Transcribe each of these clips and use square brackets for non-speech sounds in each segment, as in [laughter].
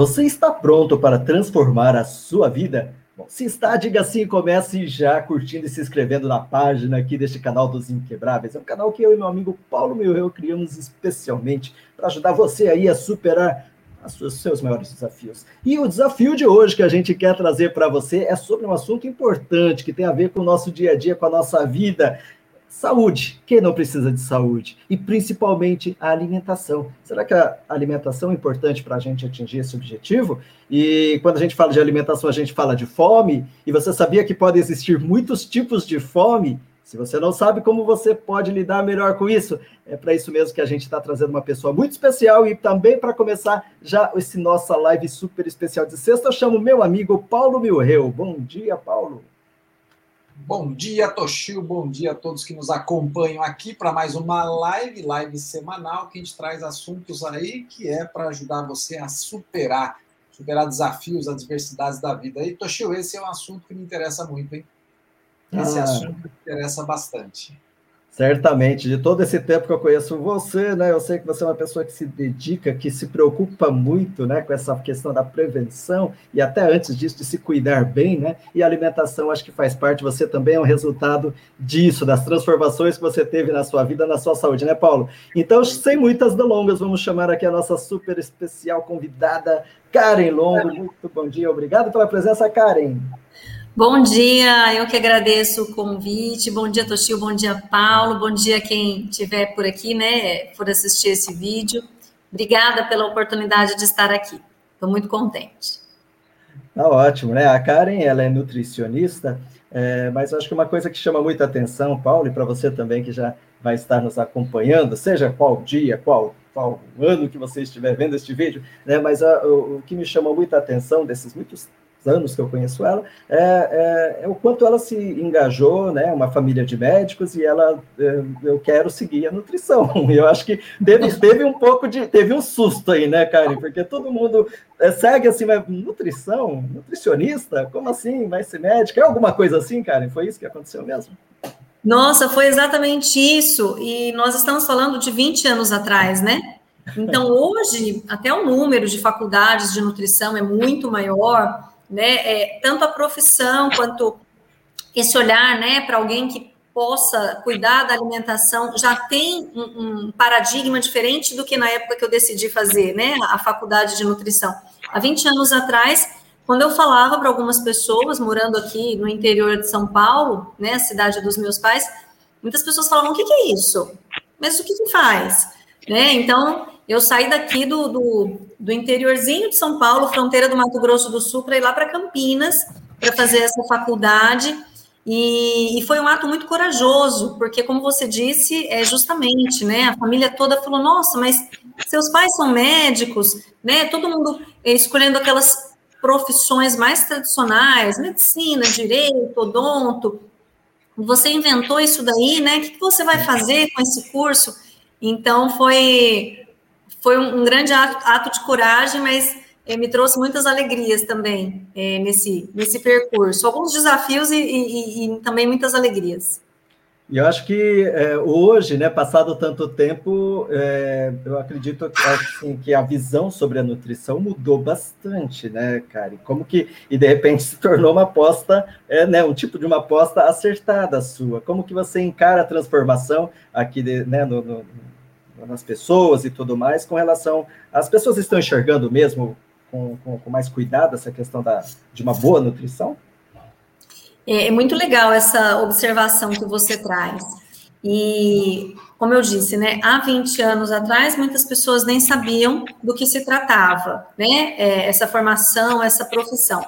Você está pronto para transformar a sua vida? Bom, se está, diga sim comece já curtindo e se inscrevendo na página aqui deste canal dos Inquebráveis. É um canal que eu e meu amigo Paulo Milreu criamos especialmente para ajudar você aí a superar os seus maiores desafios. E o desafio de hoje que a gente quer trazer para você é sobre um assunto importante que tem a ver com o nosso dia a dia, com a nossa vida. Saúde. Quem não precisa de saúde? E principalmente a alimentação. Será que a alimentação é importante para a gente atingir esse objetivo? E quando a gente fala de alimentação, a gente fala de fome. E você sabia que pode existir muitos tipos de fome? Se você não sabe como você pode lidar melhor com isso, é para isso mesmo que a gente está trazendo uma pessoa muito especial e também para começar já esse nossa live super especial de sexta, eu chamo meu amigo Paulo Milreu. Bom dia, Paulo. Bom dia, Toshio. Bom dia a todos que nos acompanham aqui para mais uma live, live semanal, que a gente traz assuntos aí que é para ajudar você a superar, superar desafios, adversidades da vida. E, Toshio, esse é um assunto que me interessa muito, hein? Esse ah, assunto me interessa bastante. Certamente, de todo esse tempo que eu conheço você, né, eu sei que você é uma pessoa que se dedica, que se preocupa muito, né, com essa questão da prevenção e até antes disso de se cuidar bem, né, e a alimentação acho que faz parte, você também é um resultado disso, das transformações que você teve na sua vida, na sua saúde, né, Paulo? Então, sem muitas delongas, vamos chamar aqui a nossa super especial convidada, Karen Longo. Muito bom dia, obrigado pela presença, Karen. Bom dia, eu que agradeço o convite. Bom dia, Toshio. Bom dia, Paulo. Bom dia quem estiver por aqui, né, por assistir esse vídeo. Obrigada pela oportunidade de estar aqui. Estou muito contente. Tá ótimo, né? A Karen, ela é nutricionista, é, mas acho que uma coisa que chama muita atenção, Paulo, e para você também que já vai estar nos acompanhando, seja qual dia, qual, qual ano que você estiver vendo este vídeo, né? Mas a, o, o que me chama muita atenção desses muitos anos que eu conheço ela, é, é, é, o quanto ela se engajou, né? Uma família de médicos e ela, é, eu quero seguir a nutrição. [laughs] Eu acho que teve, teve um pouco de, teve um susto aí, né, Karen? Porque todo mundo é, segue assim, mas nutrição, nutricionista, como assim? Vai ser médica? É alguma coisa assim, Karen? Foi isso que aconteceu mesmo? Nossa, foi exatamente isso. E nós estamos falando de 20 anos atrás, né? Então, hoje, até o número de faculdades de nutrição é muito maior né? É, tanto a profissão quanto esse olhar, né, para alguém que possa cuidar da alimentação já tem um, um, paradigma diferente do que na época que eu decidi fazer, né, a faculdade de nutrição. Há 20 anos atrás, quando eu falava para algumas pessoas morando aqui no interior de São Paulo, né, a cidade dos meus pais, muitas pessoas falavam: "O que, que é isso? Mas o que, que faz?" Né? Então, eu saí daqui do, do, do, interiorzinho de São Paulo, fronteira do Mato Grosso do Sul, para ir lá para Campinas, para fazer essa faculdade. E, e, foi um ato muito corajoso, porque, como você disse, é justamente, né? A família toda falou: nossa, mas seus pais são médicos, né? Todo mundo escolhendo aquelas profissões mais tradicionais, medicina, direito, odonto. Você inventou isso daí, né? O que você vai fazer com esse curso? Então, foi foi um, um grande ato, ato, de coragem, mas é, me trouxe muitas alegrias também é, nesse, nesse percurso. Alguns desafios e, e, e, também muitas alegrias. E eu acho que é, hoje, né, passado tanto tempo, eu acredito que, assim, que a visão sobre a nutrição mudou bastante, né, Kari? Como que, e de repente [laughs] se tornou uma aposta, né, um tipo de uma aposta acertada sua. Como que você encara a transformação aqui de, né, no, no nas pessoas e tudo mais, com relação. As pessoas estão enxergando mesmo com, com, com mais cuidado essa questão da, de uma boa nutrição? É, é muito legal essa observação que você traz. E, como eu disse, né, há 20 anos atrás, muitas pessoas nem sabiam do que se tratava, né, é, essa formação, essa profissão.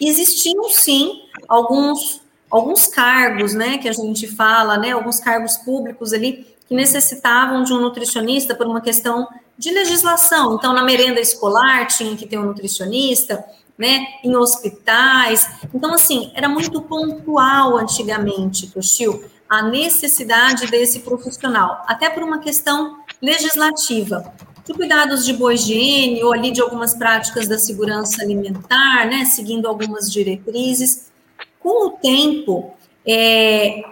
existiam, sim, alguns, alguns cargos, né, que a gente fala, né, alguns cargos públicos ali, que necessitavam de um nutricionista por uma questão de legislação. Então, na merenda escolar tinha que ter um nutricionista, né? Em hospitais. Então, assim, era muito pontual antigamente, Toshio, a necessidade desse profissional, até por uma questão legislativa, de cuidados de boa higiene ou ali de algumas práticas da segurança alimentar, né? Seguindo algumas diretrizes. Com o tempo, é,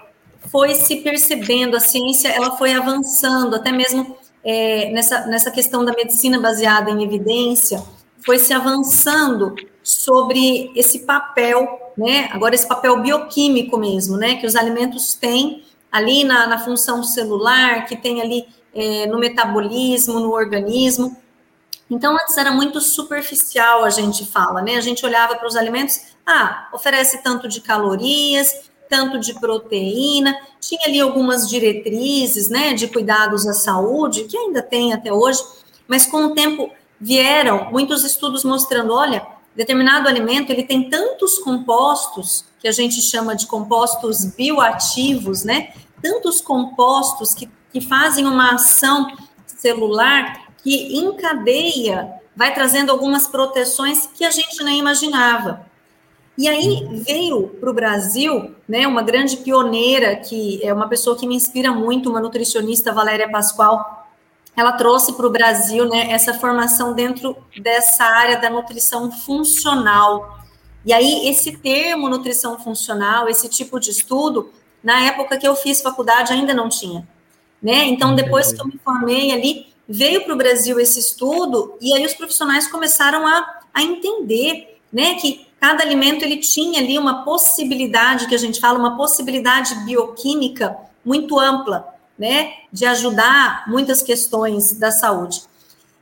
foi se percebendo, a ciência ela foi avançando, até mesmo é, nessa, nessa questão da medicina baseada em evidência, foi se avançando sobre esse papel, né? Agora esse papel bioquímico mesmo, né? Que os alimentos têm ali na, na função celular, que tem ali é, no metabolismo, no organismo. Então, antes era muito superficial, a gente fala, né? A gente olhava para os alimentos, ah, oferece tanto de calorias, tanto de proteína, tinha ali algumas diretrizes, né, de cuidados à saúde, que ainda tem até hoje, mas com o tempo vieram muitos estudos mostrando, olha, determinado alimento ele tem tantos compostos que a gente chama de compostos bioativos, né? Tantos compostos que, que fazem uma ação celular que encadeia, vai trazendo algumas proteções que a gente nem imaginava. E aí veio para o Brasil, né, uma grande pioneira, que é uma pessoa que me inspira muito, uma nutricionista, Valéria Pascoal. Ela trouxe para o Brasil né, essa formação dentro dessa área da nutrição funcional. E aí, esse termo nutrição funcional, esse tipo de estudo, na época que eu fiz faculdade ainda não tinha. Né? Então, depois que eu me formei ali, veio para o Brasil esse estudo, e aí os profissionais começaram a, a entender né, que cada alimento ele tinha ali uma possibilidade que a gente fala, uma possibilidade bioquímica muito ampla, né, de ajudar muitas questões da saúde.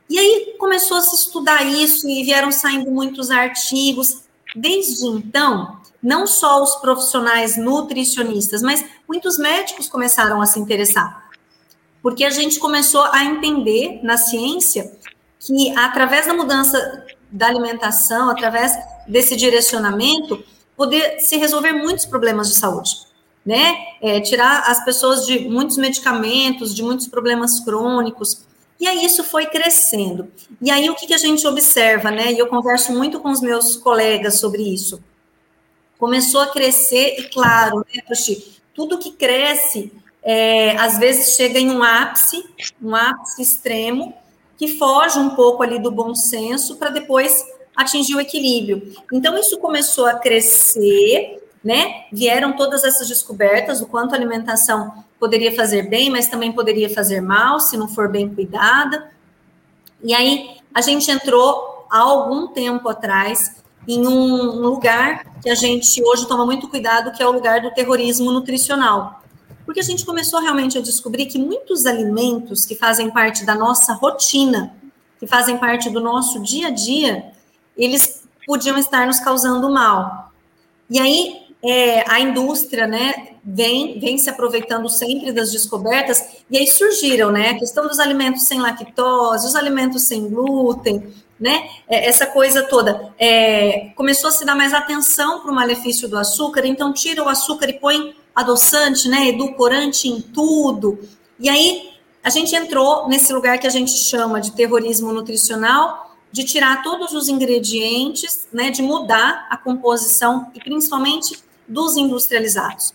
E aí começou a se estudar isso e vieram saindo muitos artigos. Desde então, não só os profissionais nutricionistas, mas muitos médicos começaram a se interessar. Porque a gente começou a entender na ciência que através da mudança da alimentação, através desse direcionamento, poder se resolver muitos problemas de saúde, né? É, tirar as pessoas de muitos medicamentos, de muitos problemas crônicos. E aí isso foi crescendo. E aí o que, que a gente observa, né? E eu converso muito com os meus colegas sobre isso. Começou a crescer, e claro, né, Tuxi, tudo que cresce, é, às vezes chega em um ápice, um ápice extremo, que foge um pouco ali do bom senso para depois atingir o equilíbrio. Então, isso começou a crescer, né? Vieram todas essas descobertas do quanto a alimentação poderia fazer bem, mas também poderia fazer mal se não for bem cuidada. E aí, a gente entrou há algum tempo atrás em um lugar que a gente hoje toma muito cuidado, que é o lugar do terrorismo nutricional. Porque a gente começou realmente a descobrir que muitos alimentos que fazem parte da nossa rotina, que fazem parte do nosso dia a dia, eles podiam estar nos causando mal. E aí é, a indústria, né, vem, vem se aproveitando sempre das descobertas, e aí surgiram, né, a questão dos alimentos sem lactose, os alimentos sem glúten, né, é, essa coisa toda. É, começou a se dar mais atenção para o malefício do açúcar, então tira o açúcar e põe adoçante, né, edulcorante em tudo, e aí a gente entrou nesse lugar que a gente chama de terrorismo nutricional, de tirar todos os ingredientes, né, de mudar a composição e principalmente dos industrializados.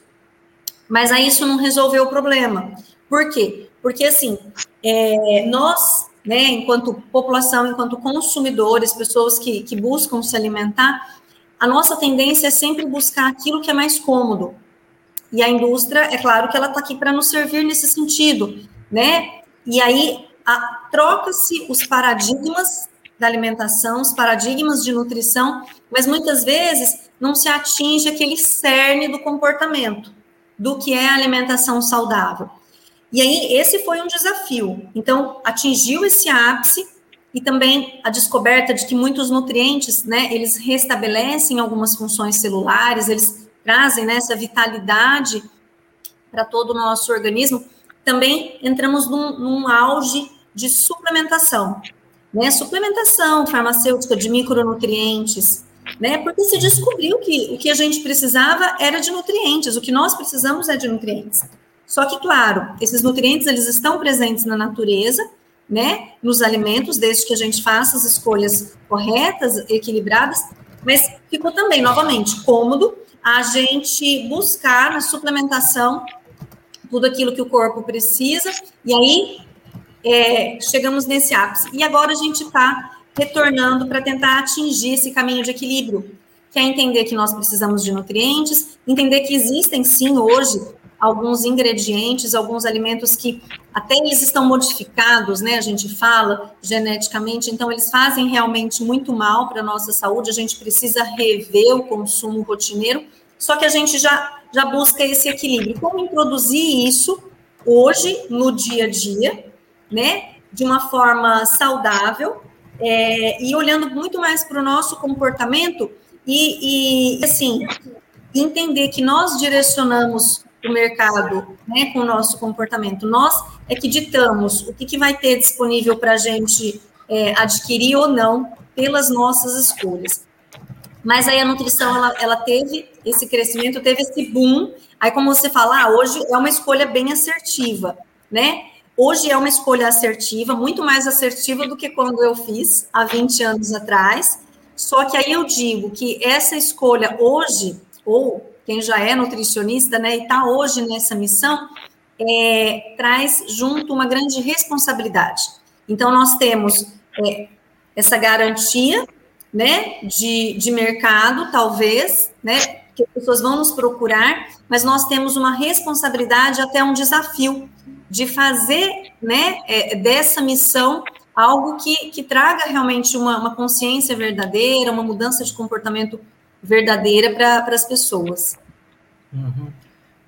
Mas aí isso não resolveu o problema. Por quê? Porque assim, é, nós, né, enquanto população, enquanto consumidores, pessoas que, que buscam se alimentar, a nossa tendência é sempre buscar aquilo que é mais cômodo. E a indústria, é claro que ela está aqui para nos servir nesse sentido, né? E aí troca-se os paradigmas da alimentação, os paradigmas de nutrição, mas muitas vezes não se atinge aquele cerne do comportamento, do que é a alimentação saudável. E aí, esse foi um desafio. Então, atingiu esse ápice e também a descoberta de que muitos nutrientes, né, eles restabelecem algumas funções celulares, eles trazem né, essa vitalidade para todo o nosso organismo. Também entramos num, num auge de suplementação né? Suplementação farmacêutica de micronutrientes, né? Porque se descobriu que o que a gente precisava era de nutrientes, o que nós precisamos é de nutrientes. Só que, claro, esses nutrientes eles estão presentes na natureza, né? Nos alimentos, desde que a gente faça as escolhas corretas, equilibradas, mas ficou também, novamente, cômodo a gente buscar na suplementação tudo aquilo que o corpo precisa, e aí é, chegamos nesse ápice. E agora a gente está retornando para tentar atingir esse caminho de equilíbrio, que é entender que nós precisamos de nutrientes, entender que existem sim hoje alguns ingredientes, alguns alimentos que até eles estão modificados, né? A gente fala geneticamente, então eles fazem realmente muito mal para a nossa saúde. A gente precisa rever o consumo rotineiro, só que a gente já, já busca esse equilíbrio. Como introduzir isso hoje, no dia a dia, né? De uma forma saudável é, e olhando muito mais para o nosso comportamento e, e, assim, entender que nós direcionamos o mercado né, com o nosso comportamento. Nós é que ditamos o que, que vai ter disponível para a gente é, adquirir ou não pelas nossas escolhas. Mas aí a nutrição, ela, ela teve esse crescimento, teve esse boom. Aí, como você fala, ah, hoje é uma escolha bem assertiva, né? Hoje é uma escolha assertiva, muito mais assertiva do que quando eu fiz há 20 anos atrás. Só que aí eu digo que essa escolha hoje, ou quem já é nutricionista, né, e está hoje nessa missão, é, traz junto uma grande responsabilidade. Então, nós temos é, essa garantia, né, de, de mercado, talvez, né, que as pessoas vão nos procurar, mas nós temos uma responsabilidade, até um desafio, de fazer, né, é, dessa missão algo que, que traga realmente uma, uma consciência verdadeira, uma mudança de comportamento verdadeira para as pessoas. Uhum.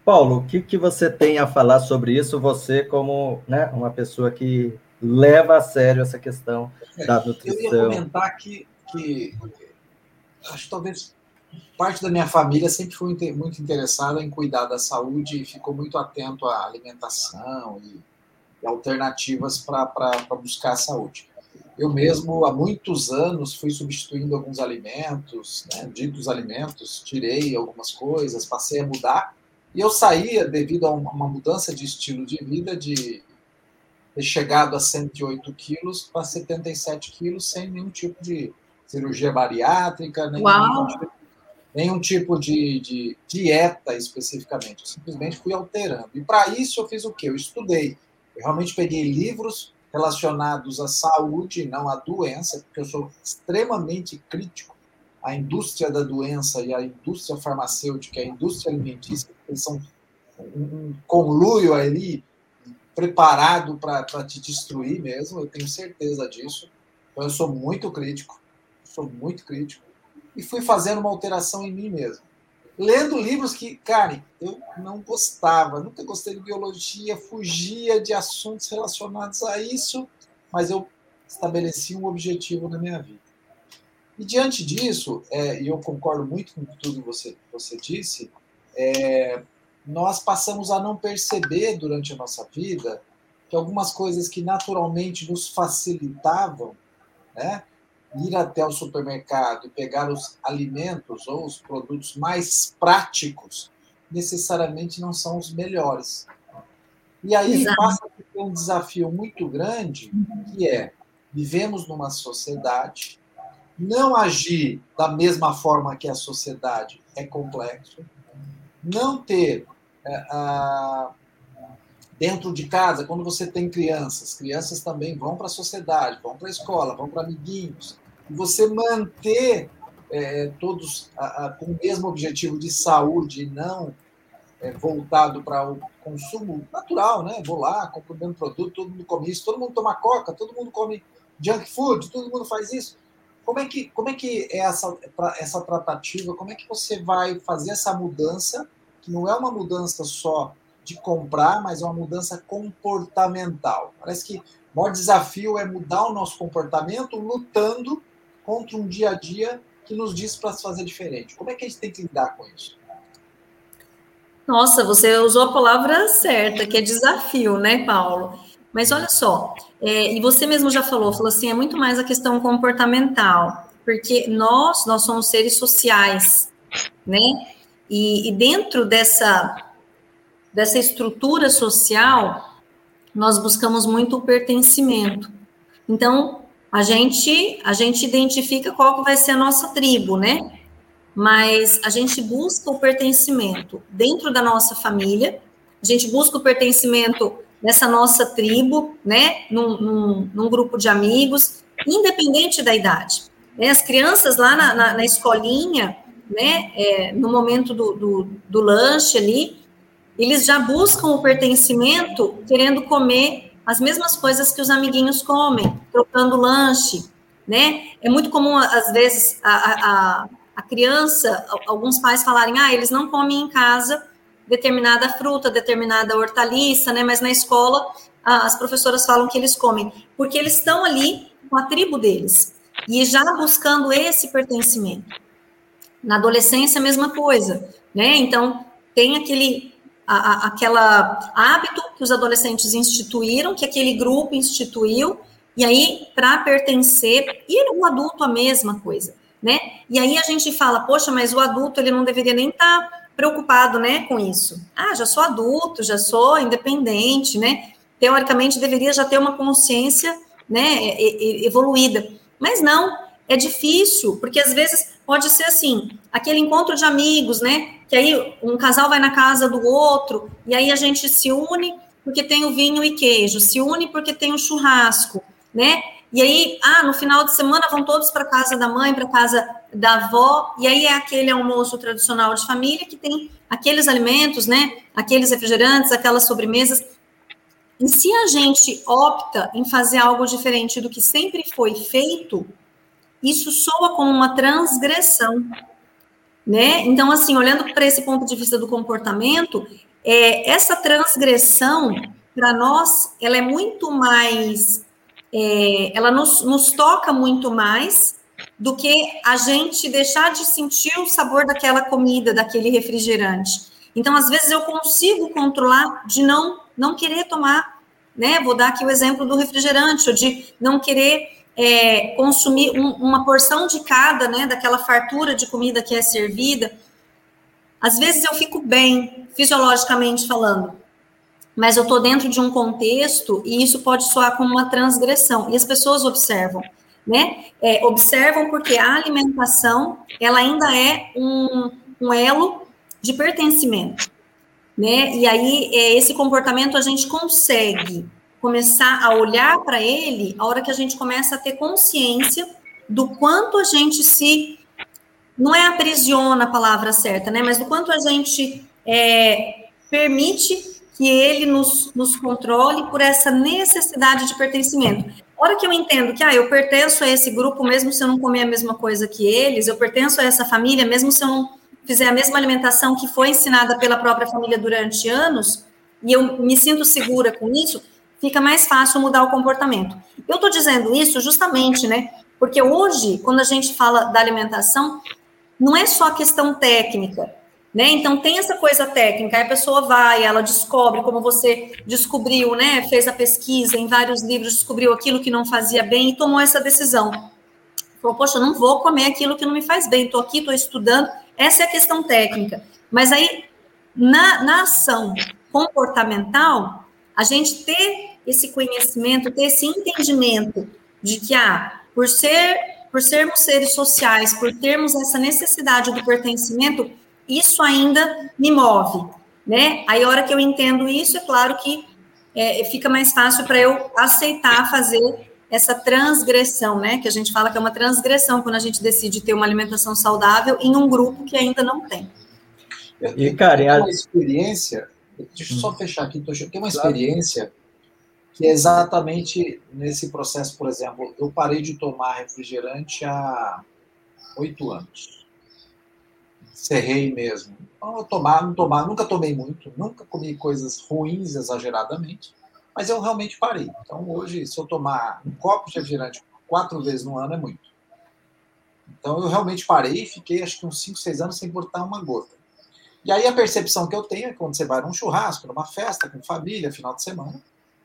Paulo, o que, que você tem a falar sobre isso? Você, como né, uma pessoa que leva a sério essa questão é, da nutrição. Eu ia comentar que, que acho que talvez parte da minha família sempre foi muito interessada em cuidar da saúde e ficou muito atento à alimentação e, e alternativas para buscar a saúde. Eu mesmo, há muitos anos, fui substituindo alguns alimentos, né, ditos alimentos, tirei algumas coisas, passei a mudar. E eu saía, devido a uma mudança de estilo de vida, de ter chegado a 108 quilos para 77 quilos, sem nenhum tipo de cirurgia bariátrica, nenhum, tipo, nenhum tipo de, de dieta especificamente. Eu simplesmente fui alterando. E para isso eu fiz o quê? Eu estudei. Eu realmente peguei livros relacionados à saúde, não à doença, porque eu sou extremamente crítico à indústria da doença e à indústria farmacêutica, à indústria alimentícia, porque são um conluio ali preparado para te destruir mesmo, eu tenho certeza disso. Então eu sou muito crítico, sou muito crítico e fui fazendo uma alteração em mim mesmo lendo livros que, cara, eu não gostava, nunca gostei de biologia, fugia de assuntos relacionados a isso, mas eu estabeleci um objetivo na minha vida. E diante disso, é, e eu concordo muito com tudo que você, você disse, é, nós passamos a não perceber durante a nossa vida que algumas coisas que naturalmente nos facilitavam, né, ir até o supermercado e pegar os alimentos ou os produtos mais práticos, necessariamente não são os melhores. E aí Exato. passa a ter um desafio muito grande, que é vivemos numa sociedade, não agir da mesma forma que a sociedade é complexo, não ter é, a, dentro de casa, quando você tem crianças, crianças também vão para a sociedade, vão para a escola, vão para amiguinhos, você manter é, todos a, a, com o mesmo objetivo de saúde e não é, voltado para o consumo natural, né? Vou lá, compro o mesmo produto, todo mundo come isso, todo mundo toma coca, todo mundo come junk food, todo mundo faz isso. Como é que, como é, que é essa, essa tratativa? Como é que você vai fazer essa mudança, que não é uma mudança só de comprar, mas é uma mudança comportamental? Parece que o maior desafio é mudar o nosso comportamento lutando contra um dia a dia que nos diz para se fazer diferente. Como é que a gente tem que lidar com isso? Nossa, você usou a palavra certa, que é desafio, né, Paulo? Mas olha só, é, e você mesmo já falou, falou assim, é muito mais a questão comportamental, porque nós, nós somos seres sociais, né? E, e dentro dessa, dessa estrutura social, nós buscamos muito o pertencimento. Então, a gente a gente identifica qual que vai ser a nossa tribo, né? Mas a gente busca o pertencimento dentro da nossa família, a gente busca o pertencimento nessa nossa tribo, né? Num, num, num grupo de amigos, independente da idade. Né? As crianças lá na, na, na escolinha, né? É, no momento do, do, do lanche ali, eles já buscam o pertencimento querendo comer as mesmas coisas que os amiguinhos comem, trocando lanche, né? É muito comum, às vezes, a, a, a criança, alguns pais falarem, ah, eles não comem em casa determinada fruta, determinada hortaliça, né? Mas na escola as professoras falam que eles comem, porque eles estão ali com a tribo deles e já buscando esse pertencimento. Na adolescência, a mesma coisa, né? Então, tem aquele a, a, aquela hábito que os adolescentes instituíram, que aquele grupo instituiu, e aí, para pertencer, e o adulto a mesma coisa, né? E aí a gente fala, poxa, mas o adulto ele não deveria nem estar tá preocupado, né, com isso. Ah, já sou adulto, já sou independente, né? Teoricamente deveria já ter uma consciência, né, evoluída. Mas não, é difícil, porque às vezes pode ser assim, aquele encontro de amigos, né? Que aí um casal vai na casa do outro, e aí a gente se une porque tem o vinho e queijo, se une porque tem o churrasco, né? E aí, ah, no final de semana vão todos para casa da mãe, para casa da avó, e aí é aquele almoço tradicional de família que tem aqueles alimentos, né? Aqueles refrigerantes, aquelas sobremesas. E se a gente opta em fazer algo diferente do que sempre foi feito, isso soa como uma transgressão, né? Então, assim, olhando para esse ponto de vista do comportamento, é, essa transgressão, para nós, ela é muito mais é, ela nos, nos toca muito mais do que a gente deixar de sentir o sabor daquela comida, daquele refrigerante. Então, às vezes, eu consigo controlar de não, não querer tomar, né? Vou dar aqui o exemplo do refrigerante, ou de não querer é, consumir um, uma porção de cada, né? Daquela fartura de comida que é servida. Às vezes eu fico bem, fisiologicamente falando, mas eu estou dentro de um contexto e isso pode soar como uma transgressão. E as pessoas observam, né? É, observam porque a alimentação ela ainda é um, um elo de pertencimento, né? E aí é, esse comportamento a gente consegue começar a olhar para ele a hora que a gente começa a ter consciência do quanto a gente se não é aprisiona a palavra certa, né? Mas do quanto a gente é, permite que ele nos, nos controle por essa necessidade de pertencimento. A hora que eu entendo que ah, eu pertenço a esse grupo, mesmo se eu não comer a mesma coisa que eles, eu pertenço a essa família, mesmo se eu não fizer a mesma alimentação que foi ensinada pela própria família durante anos, e eu me sinto segura com isso, fica mais fácil mudar o comportamento. Eu estou dizendo isso justamente, né? Porque hoje, quando a gente fala da alimentação, não é só questão técnica, né? Então tem essa coisa técnica, aí a pessoa vai, ela descobre, como você descobriu, né? Fez a pesquisa em vários livros, descobriu aquilo que não fazia bem e tomou essa decisão. Falou, poxa, eu não vou comer aquilo que não me faz bem, estou aqui, estou estudando. Essa é a questão técnica. Mas aí, na, na ação comportamental, a gente ter esse conhecimento, ter esse entendimento de que, ah, por ser, por sermos seres sociais, por termos essa necessidade do pertencimento, isso ainda me move, né? Aí, a hora que eu entendo isso, é claro que é, fica mais fácil para eu aceitar fazer essa transgressão, né? Que a gente fala que é uma transgressão quando a gente decide ter uma alimentação saudável em um grupo que ainda não tem. E, cara, é uma experiência, deixa eu só hum. fechar aqui, tem uma experiência que é exatamente nesse processo, por exemplo, eu parei de tomar refrigerante há oito anos cerrei mesmo. Então, tomar, não tomar, nunca tomei muito, nunca comi coisas ruins exageradamente, mas eu realmente parei. Então, hoje, se eu tomar um copo de refrigerante quatro vezes no ano, é muito. Então, eu realmente parei e fiquei, acho que uns 5, 6 anos sem cortar uma gota. E aí, a percepção que eu tenho é que quando você vai num churrasco, numa festa, com família, final de semana,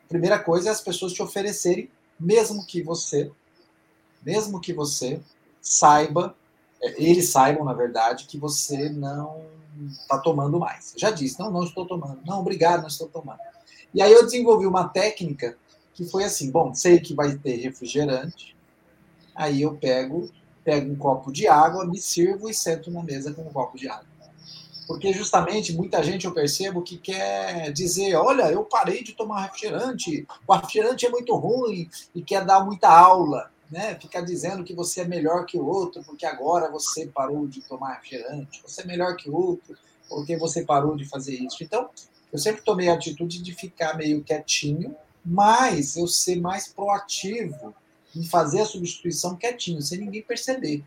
primeira coisa é as pessoas te oferecerem, mesmo que você, mesmo que você saiba eles saibam, na verdade, que você não está tomando mais. já disse, não, não estou tomando. Não, obrigado, não estou tomando. E aí eu desenvolvi uma técnica que foi assim, bom, sei que vai ter refrigerante, aí eu pego, pego um copo de água, me sirvo e sento na mesa com um copo de água. Porque justamente muita gente eu percebo que quer dizer, olha, eu parei de tomar refrigerante, o refrigerante é muito ruim e quer dar muita aula né, ficar dizendo que você é melhor que o outro porque agora você parou de tomar refrigerante, você é melhor que o outro porque você parou de fazer isso. Então, Eu sempre tomei a atitude de ficar meio quietinho, mas eu ser mais proativo em fazer a substituição quietinho, sem ninguém perceber.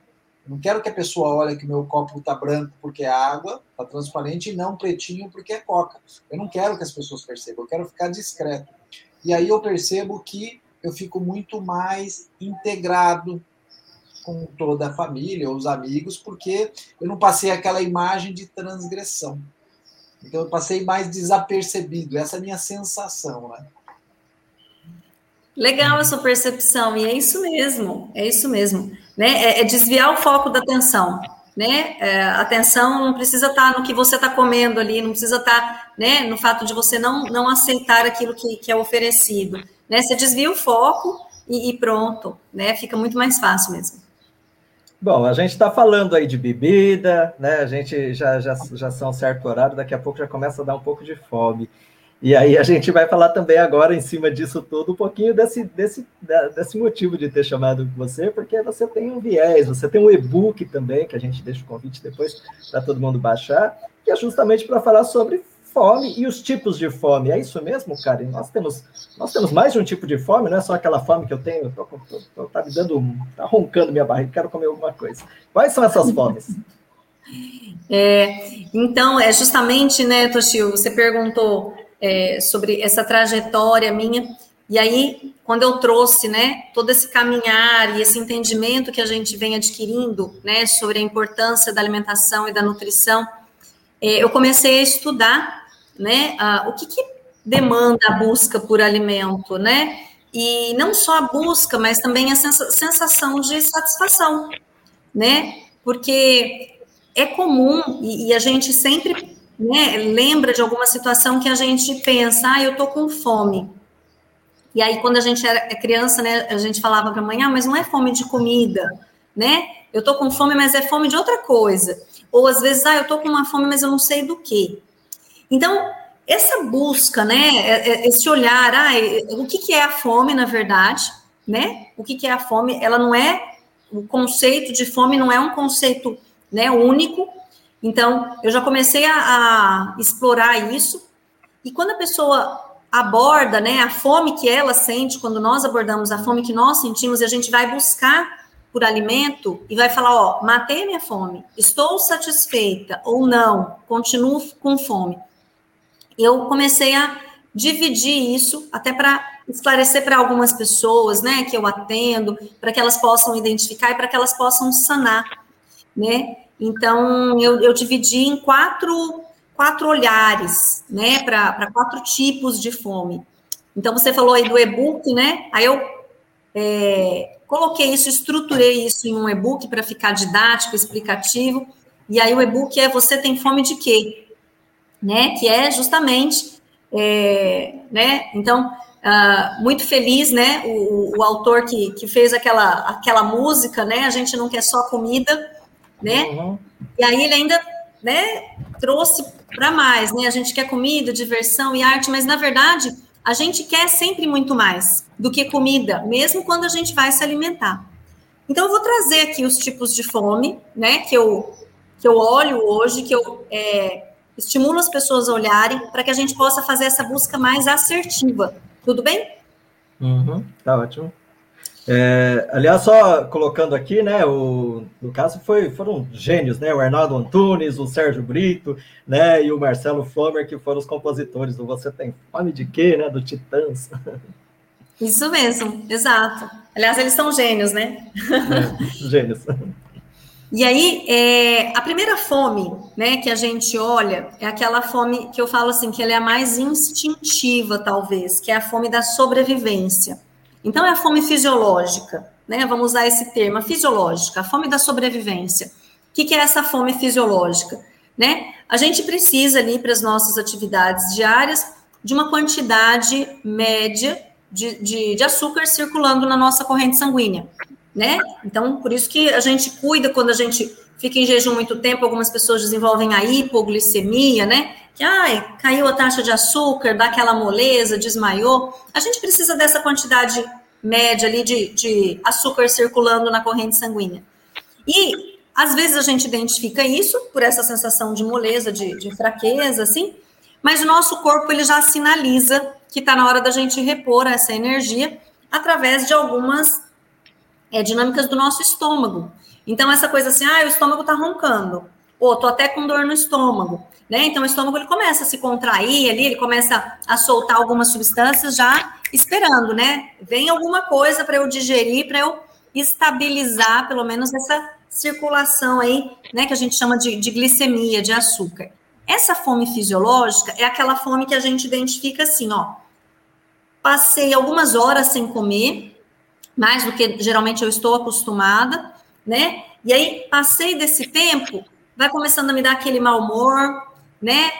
Não quero que a pessoa olhe que meu copo está branco porque é água, está transparente, e não pretinho porque é coca. Eu não quero que as pessoas percebam, eu quero ficar discreto. E aí eu percebo que eu fico muito mais integrado com toda a família, os amigos, porque eu não passei aquela imagem de transgressão. Então eu passei mais desapercebido, essa é a minha sensação, né? Legal a sua percepção, e é isso mesmo, é isso mesmo. Né? É, é desviar o foco da atenção. Né? É, atenção não precisa estar no que você está comendo ali, não precisa estar né, no fato de você não, não aceitar aquilo que, que é oferecido. Né? Você desvia o foco e, e pronto, né? Fica muito mais fácil mesmo. Bom, a gente está falando aí de bebida, né? A gente já, já, já são certo horário, daqui a pouco já começa a dar um pouco de fome. E aí a gente vai falar também agora, em cima disso tudo, um pouquinho desse, desse, desse motivo de ter chamado você, porque você tem um viés, você tem um e-book também, que a gente deixa o convite depois para todo mundo baixar, que é justamente para falar sobre fome e os tipos de fome. É isso mesmo, Karen? Nós temos, nós temos mais de um tipo de fome, não é só aquela fome que eu tenho, tô, tô, tô, tá me dando, tá roncando minha barriga, quero comer alguma coisa. Quais são essas fomes? [laughs] É, então, é justamente, né, Toshio, você perguntou é, sobre essa trajetória minha. E aí, quando eu trouxe, né, todo esse caminhar e esse entendimento que a gente vem adquirindo, né, sobre a importância da alimentação e da nutrição, é, eu comecei a estudar, né, o que, que demanda a busca por alimento, né, e não só a busca, mas também a sensação de satisfação, né, porque é comum e, e a gente sempre né, lembra de alguma situação que a gente pensa, ah, eu tô com fome. E aí, quando a gente era criança, né, a gente falava para a mãe, ah, mas não é fome de comida, né? Eu tô com fome, mas é fome de outra coisa. Ou às vezes, ah, eu tô com uma fome, mas eu não sei do que. Então, essa busca, né, é, é, esse olhar, ah, o que, que é a fome, na verdade, né? O que, que é a fome? Ela não é, o conceito de fome não é um conceito né, único, então, eu já comecei a, a explorar isso, e quando a pessoa aborda né, a fome que ela sente, quando nós abordamos a fome que nós sentimos, a gente vai buscar por alimento e vai falar: Ó, matei minha fome, estou satisfeita ou não, continuo com fome. Eu comecei a dividir isso até para esclarecer para algumas pessoas, né, que eu atendo, para que elas possam identificar e para que elas possam sanar, né? Então, eu, eu dividi em quatro, quatro olhares, né, para quatro tipos de fome. Então, você falou aí do e-book, né? Aí eu é, coloquei isso, estruturei isso em um e-book para ficar didático, explicativo. E aí o e-book é Você Tem Fome de Quê? Né? Que é justamente, é, né? Então, uh, muito feliz, né? O, o, autor que, que fez aquela, aquela música, né? A gente não quer só comida, né? Uhum. E aí ele ainda, né, trouxe para mais, né? A gente quer comida, diversão e arte, mas na verdade a gente quer sempre muito mais do que comida, mesmo quando a gente vai se alimentar. Então eu vou trazer aqui os tipos de fome, né? Que eu que eu olho hoje, que eu é, estimulo as pessoas a olharem para que a gente possa fazer essa busca mais assertiva. Tudo bem? Uhum, tá ótimo. É, aliás, só colocando aqui, né, o, no caso foi, foram gênios, né, o Arnaldo Antunes, o Sérgio Brito, né, e o Marcelo Flomer, que foram os compositores do Você Tem Fome de Quê, né, do Titãs. [laughs] Isso mesmo, exato. Aliás, eles são gênios, né? É, gênios. E aí, é, a primeira fome, né, que a gente olha, é aquela fome que eu falo assim, que ela é a mais instintiva, talvez, que é a fome da sobrevivência. Então, é a fome fisiológica, né? Vamos usar esse termo, a fisiológica, a fome da sobrevivência. O que, que é essa fome fisiológica? Né? A gente precisa ali para as nossas atividades diárias de uma quantidade média de, de, de, açúcar circulando na nossa corrente sanguínea, né? Então, por isso que a gente cuida quando a gente fica em jejum muito tempo, algumas pessoas desenvolvem a hipoglicemia, né? Que, ai, caiu a taxa de açúcar, dá aquela moleza, desmaiou. A gente precisa dessa quantidade média ali de, de açúcar circulando na corrente sanguínea. E, às vezes, a gente identifica isso por essa sensação de moleza, de, de fraqueza, assim, mas o nosso corpo ele já sinaliza que está na hora da gente repor essa energia através de algumas é, dinâmicas do nosso estômago. Então, essa coisa assim, ah, o estômago está roncando, ou tô até com dor no estômago, né? Então, o estômago ele começa a se contrair ali, ele começa a soltar algumas substâncias já esperando, né? Vem alguma coisa para eu digerir, para eu estabilizar pelo menos essa circulação aí, né, que a gente chama de, de glicemia, de açúcar. Essa fome fisiológica é aquela fome que a gente identifica assim, ó. Passei algumas horas sem comer, mais do que geralmente eu estou acostumada, né? E aí passei desse tempo, vai começando a me dar aquele mau humor, né?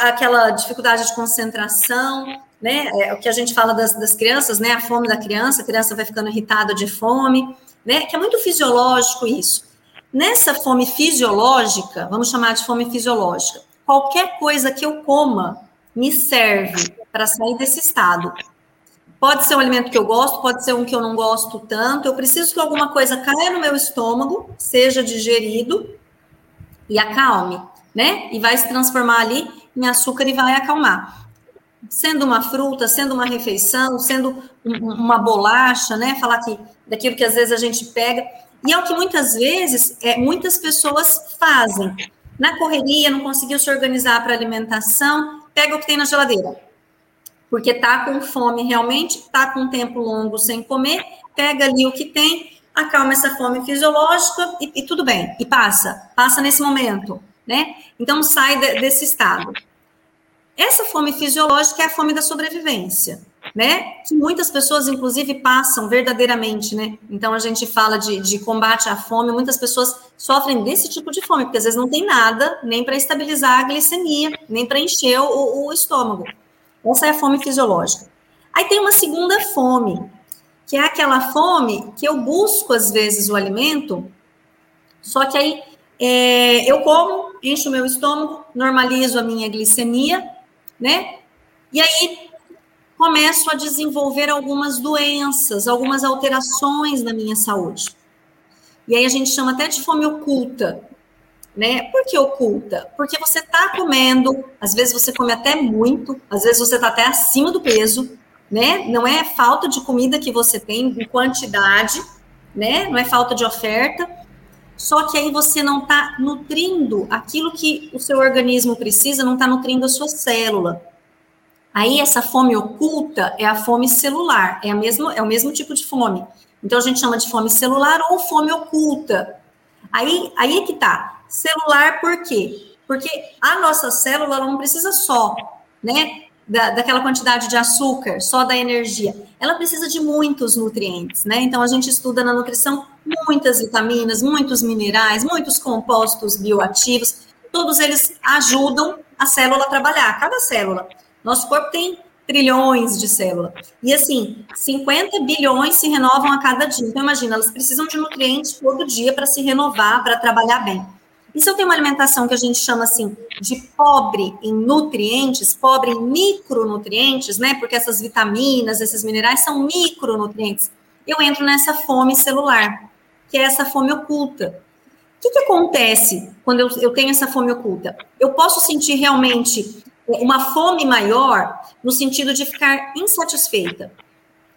Aquela dificuldade de concentração, né? É o que a gente fala das, das crianças, né? A fome da criança, a criança vai ficando irritada de fome, né? Que é muito fisiológico isso. Nessa fome fisiológica, vamos chamar de fome fisiológica, qualquer coisa que eu coma me serve para sair desse estado. Pode ser um alimento que eu gosto, pode ser um que eu não gosto tanto. Eu preciso que alguma coisa caia no meu estômago, seja digerido e acalme, né? E vai se transformar ali em açúcar e vai acalmar sendo uma fruta, sendo uma refeição, sendo uma bolacha, né? Falar que daquilo que às vezes a gente pega. E é o que muitas vezes é, muitas pessoas fazem. Na correria, não conseguiu se organizar para alimentação, pega o que tem na geladeira. Porque tá com fome realmente, tá com um tempo longo sem comer, pega ali o que tem, acalma essa fome fisiológica e, e tudo bem, e passa, passa nesse momento, né? Então sai de, desse estado. Essa fome fisiológica é a fome da sobrevivência, né? Que muitas pessoas, inclusive, passam verdadeiramente, né? Então, a gente fala de, de combate à fome, muitas pessoas sofrem desse tipo de fome, porque às vezes não tem nada nem para estabilizar a glicemia, nem para encher o, o estômago. Essa é a fome fisiológica. Aí tem uma segunda fome, que é aquela fome que eu busco, às vezes, o alimento, só que aí é, eu como, encho o meu estômago, normalizo a minha glicemia, né? E aí começo a desenvolver algumas doenças, algumas alterações na minha saúde. E aí a gente chama até de fome oculta, né? Por que oculta? Porque você está comendo, às vezes você come até muito, às vezes você está até acima do peso, né? Não é falta de comida que você tem em quantidade, né? Não é falta de oferta, só que aí você não está nutrindo aquilo que o seu organismo precisa, não está nutrindo a sua célula. Aí essa fome oculta é a fome celular, é, a mesmo, é o mesmo tipo de fome. Então a gente chama de fome celular ou fome oculta. Aí, aí é que tá. Celular por quê? Porque a nossa célula não precisa só, né, da, daquela quantidade de açúcar, só da energia. Ela precisa de muitos nutrientes, né? Então a gente estuda na nutrição muitas vitaminas, muitos minerais, muitos compostos bioativos, todos eles ajudam a célula a trabalhar, cada célula. Nosso corpo tem trilhões de células. E assim, 50 bilhões se renovam a cada dia. Então imagina, elas precisam de nutrientes todo dia para se renovar, para trabalhar bem. E se eu tenho uma alimentação que a gente chama assim de pobre em nutrientes, pobre em micronutrientes, né? Porque essas vitaminas, esses minerais são micronutrientes. Eu entro nessa fome celular, que é essa fome oculta. O que, que acontece quando eu, eu tenho essa fome oculta? Eu posso sentir realmente uma fome maior no sentido de ficar insatisfeita.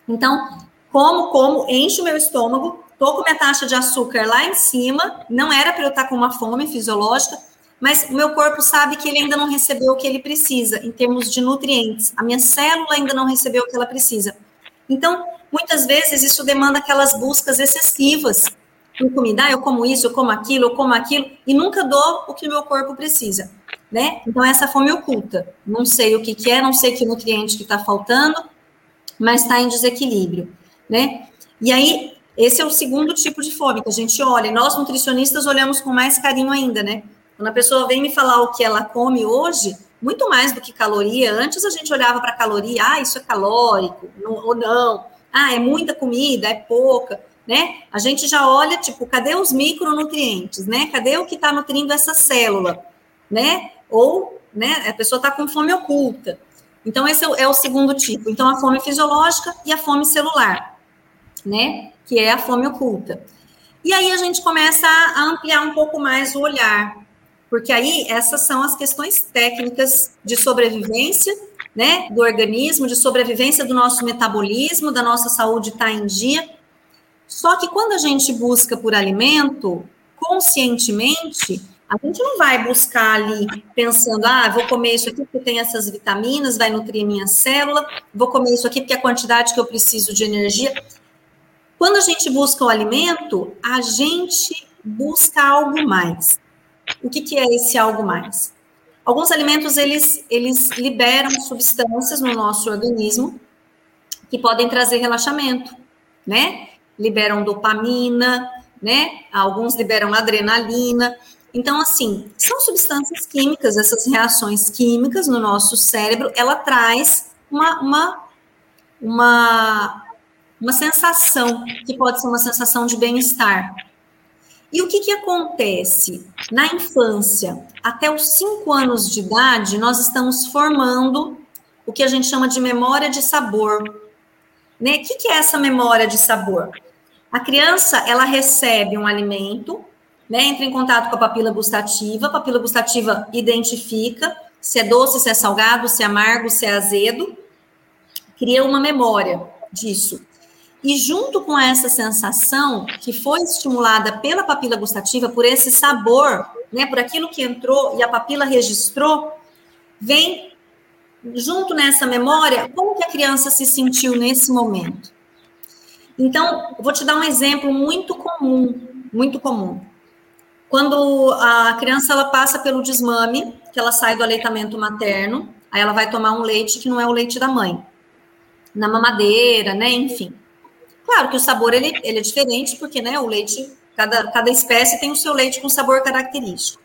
Então, como, como, enche o meu estômago, Tô com minha taxa de açúcar lá em cima, não era para eu estar tá com uma fome fisiológica, mas o meu corpo sabe que ele ainda não recebeu o que ele precisa em termos de nutrientes. A minha célula ainda não recebeu o que ela precisa. Então, muitas vezes isso demanda aquelas buscas excessivas por comida. Ah, eu como isso, eu como aquilo, eu como aquilo, e nunca dou o que o meu corpo precisa, né? Então, essa fome oculta. Não sei o que, que é, não sei que nutriente que está faltando, mas está em desequilíbrio, né? E aí, esse é o segundo tipo de fome que a gente olha. E nós, nutricionistas, olhamos com mais carinho ainda, né? Quando a pessoa vem me falar o que ela come hoje, muito mais do que caloria. Antes a gente olhava para caloria, ah, isso é calórico, não, ou não. Ah, é muita comida, é pouca, né? A gente já olha, tipo, cadê os micronutrientes, né? Cadê o que está nutrindo essa célula, né? Ou, né, a pessoa está com fome oculta. Então, esse é o, é o segundo tipo. Então, a fome fisiológica e a fome celular, né? Que é a fome oculta. E aí a gente começa a ampliar um pouco mais o olhar. Porque aí essas são as questões técnicas de sobrevivência, né, do organismo, de sobrevivência do nosso metabolismo, da nossa saúde estar tá em dia. Só que quando a gente busca por alimento, conscientemente, a gente não vai buscar ali pensando, ah, vou comer isso aqui porque tem essas vitaminas, vai nutrir minha célula, vou comer isso aqui porque é a quantidade que eu preciso de energia. Quando a gente busca o alimento, a gente busca algo mais. O que, que é esse algo mais? Alguns alimentos, eles, eles liberam substâncias no nosso organismo que podem trazer relaxamento, né? Liberam dopamina, né? Alguns liberam adrenalina. Então, assim, são substâncias químicas, essas reações químicas no nosso cérebro, ela traz uma, uma, uma, uma sensação, que pode ser uma sensação de bem-estar. E o que, que acontece? Na infância, até os 5 anos de idade, nós estamos formando o que a gente chama de memória de sabor. Né? O que, que é essa memória de sabor? A criança, ela recebe um alimento, né, entra em contato com a papila gustativa, a papila gustativa identifica se é doce, se é salgado, se é amargo, se é azedo, cria uma memória disso. E junto com essa sensação que foi estimulada pela papila gustativa, por esse sabor, né, por aquilo que entrou e a papila registrou, vem junto nessa memória como que a criança se sentiu nesse momento. Então, vou te dar um exemplo muito comum, muito comum. Quando a criança ela passa pelo desmame, que ela sai do aleitamento materno, aí ela vai tomar um leite que não é o leite da mãe, na mamadeira, né? Enfim. Claro que o sabor ele, ele é diferente, porque né, o leite, cada, cada espécie tem o seu leite com sabor característico.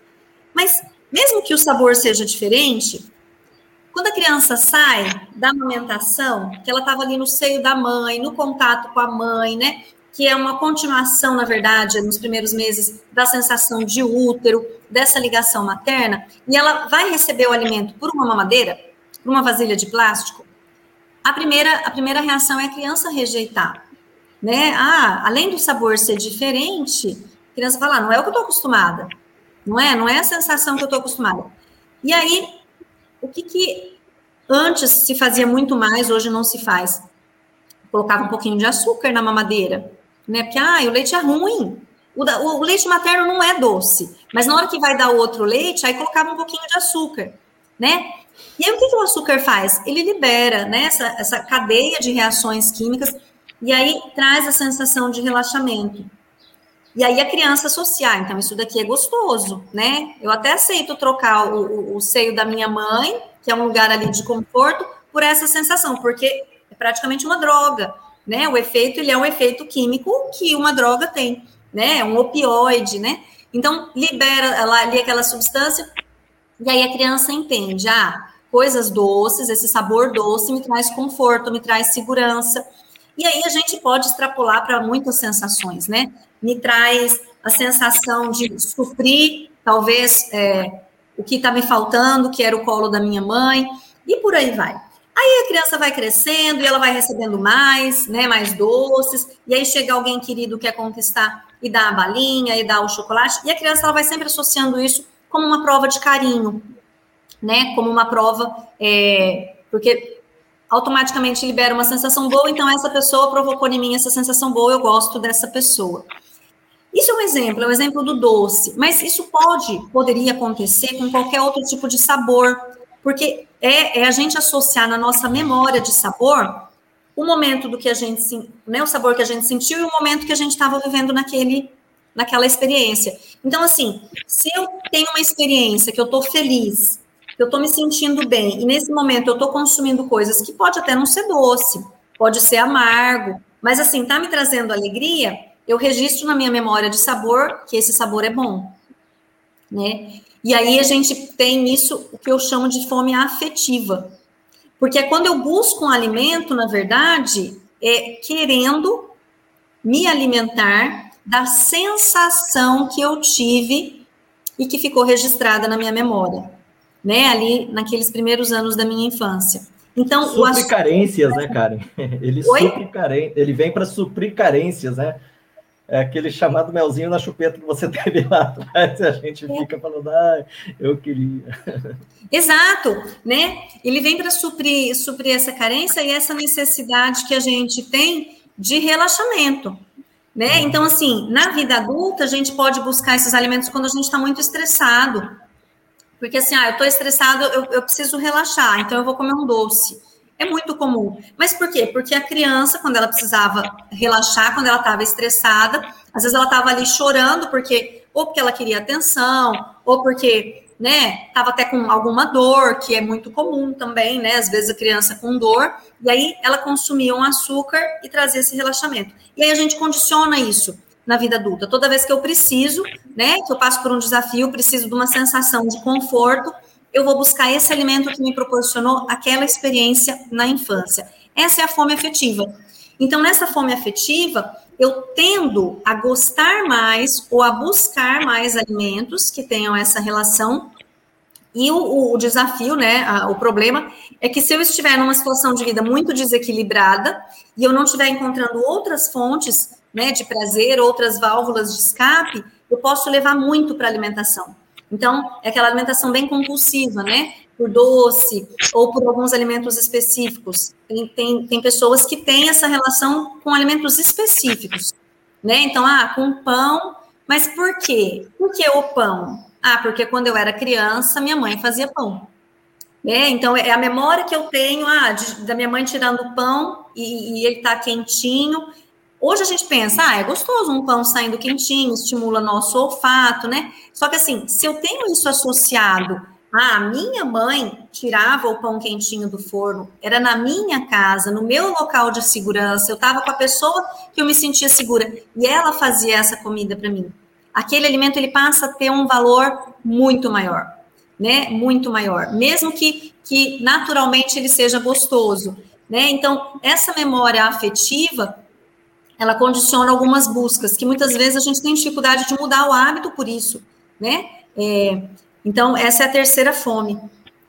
Mas mesmo que o sabor seja diferente, quando a criança sai da amamentação, que ela estava ali no seio da mãe, no contato com a mãe, né? que é uma continuação, na verdade, nos primeiros meses, da sensação de útero, dessa ligação materna, e ela vai receber o alimento por uma mamadeira, por uma vasilha de plástico, a primeira, a primeira reação é a criança rejeitar. Né? Ah, além do sabor ser diferente, a criança fala, ah, não é o que eu estou acostumada. Não é? Não é a sensação que eu estou acostumada. E aí, o que que antes se fazia muito mais, hoje não se faz? Colocava um pouquinho de açúcar na mamadeira né? Porque, ah, o leite é ruim. O, o, o, leite materno não é doce, mas na hora que vai dar o outro leite, aí colocava um pouquinho de açúcar, né? E aí o que, que o açúcar faz? Ele libera, né, essa, essa cadeia de reações químicas e aí traz a sensação de relaxamento. E aí a criança associar, então isso daqui é gostoso, né? Eu até aceito trocar o, o, o seio da minha mãe, que é um lugar ali de conforto, por essa sensação, porque é praticamente uma droga né? O efeito ele é um efeito químico que uma droga tem, né? É um opioide, né? Então libera ali aquela substância e aí a criança entende, ah, coisas doces, esse sabor doce me traz conforto, me traz segurança. E aí a gente pode extrapolar para muitas sensações, né? Me traz a sensação de suprir, talvez, é, o que está me faltando, que era o colo da minha mãe, e por aí vai. Aí a criança vai crescendo e ela vai recebendo mais, né, mais doces, e aí chega alguém querido que quer conquistar e dá a balinha e dá o chocolate, e a criança ela vai sempre associando isso como uma prova de carinho, né, como uma prova, é, porque automaticamente libera uma sensação boa, então essa pessoa provocou em mim essa sensação boa, eu gosto dessa pessoa. Isso é um exemplo, é um exemplo do doce, mas isso pode, poderia acontecer com qualquer outro tipo de sabor, porque é, é, a gente associar na nossa memória de sabor o momento do que a gente, né, o sabor que a gente sentiu e o momento que a gente estava vivendo naquele, naquela experiência. Então, assim, se eu tenho uma experiência que eu estou feliz, eu estou me sentindo bem, e nesse momento eu estou consumindo coisas que pode até não ser doce, pode ser amargo, mas assim, tá me trazendo alegria, eu registro na minha memória de sabor que esse sabor é bom, né? E aí a gente tem isso, que eu chamo de fome afetiva. Porque é quando eu busco um alimento, na verdade, é querendo me alimentar da sensação que eu tive e que ficou registrada na minha memória, né? Ali naqueles primeiros anos da minha infância. Então, supre o carências, né, Karen? [laughs] Ele supre carências, ele vem para suprir carências, né? é aquele chamado melzinho na chupeta que você [laughs] teve lá atrás, a gente é. fica falando, ah, eu queria. [laughs] Exato, né? Ele vem para suprir, suprir essa carência e essa necessidade que a gente tem de relaxamento. Né? Uhum. Então, assim, na vida adulta, a gente pode buscar esses alimentos quando a gente está muito estressado. Porque, assim, ah, eu estou estressado, eu, eu preciso relaxar, então eu vou comer um doce. É muito comum. Mas por quê? Porque a criança, quando ela precisava relaxar, quando ela estava estressada, às vezes ela estava ali chorando, porque ou porque ela queria atenção, ou porque, né, estava até com alguma dor, que é muito comum também, né? Às vezes a criança com dor, e aí ela consumia um açúcar e trazia esse relaxamento. E aí a gente condiciona isso na vida adulta. Toda vez que eu preciso, né, que eu passo por um desafio, preciso de uma sensação de conforto, eu vou buscar esse alimento que me proporcionou aquela experiência na infância. Essa é a fome afetiva. Então, nessa fome afetiva, eu tendo a gostar mais ou a buscar mais alimentos que tenham essa relação. E o, o desafio, né, a, o problema, é que se eu estiver numa situação de vida muito desequilibrada e eu não estiver encontrando outras fontes né, de prazer, outras válvulas de escape, eu posso levar muito para a alimentação. Então, é aquela alimentação bem compulsiva, né? Por doce ou por alguns alimentos específicos. Tem, tem, tem pessoas que têm essa relação com alimentos específicos, né? Então, ah, com pão, mas por quê? Por que o pão? Ah, porque quando eu era criança, minha mãe fazia pão. Né? Então, é a memória que eu tenho ah, de, da minha mãe tirando o pão e, e ele tá quentinho. Hoje a gente pensa, ah, é gostoso um pão saindo quentinho, estimula nosso olfato, né? Só que assim, se eu tenho isso associado a minha mãe tirava o pão quentinho do forno, era na minha casa, no meu local de segurança, eu estava com a pessoa que eu me sentia segura e ela fazia essa comida para mim. Aquele alimento ele passa a ter um valor muito maior, né? Muito maior, mesmo que que naturalmente ele seja gostoso, né? Então, essa memória afetiva ela condiciona algumas buscas, que muitas vezes a gente tem dificuldade de mudar o hábito por isso, né? É, então, essa é a terceira fome,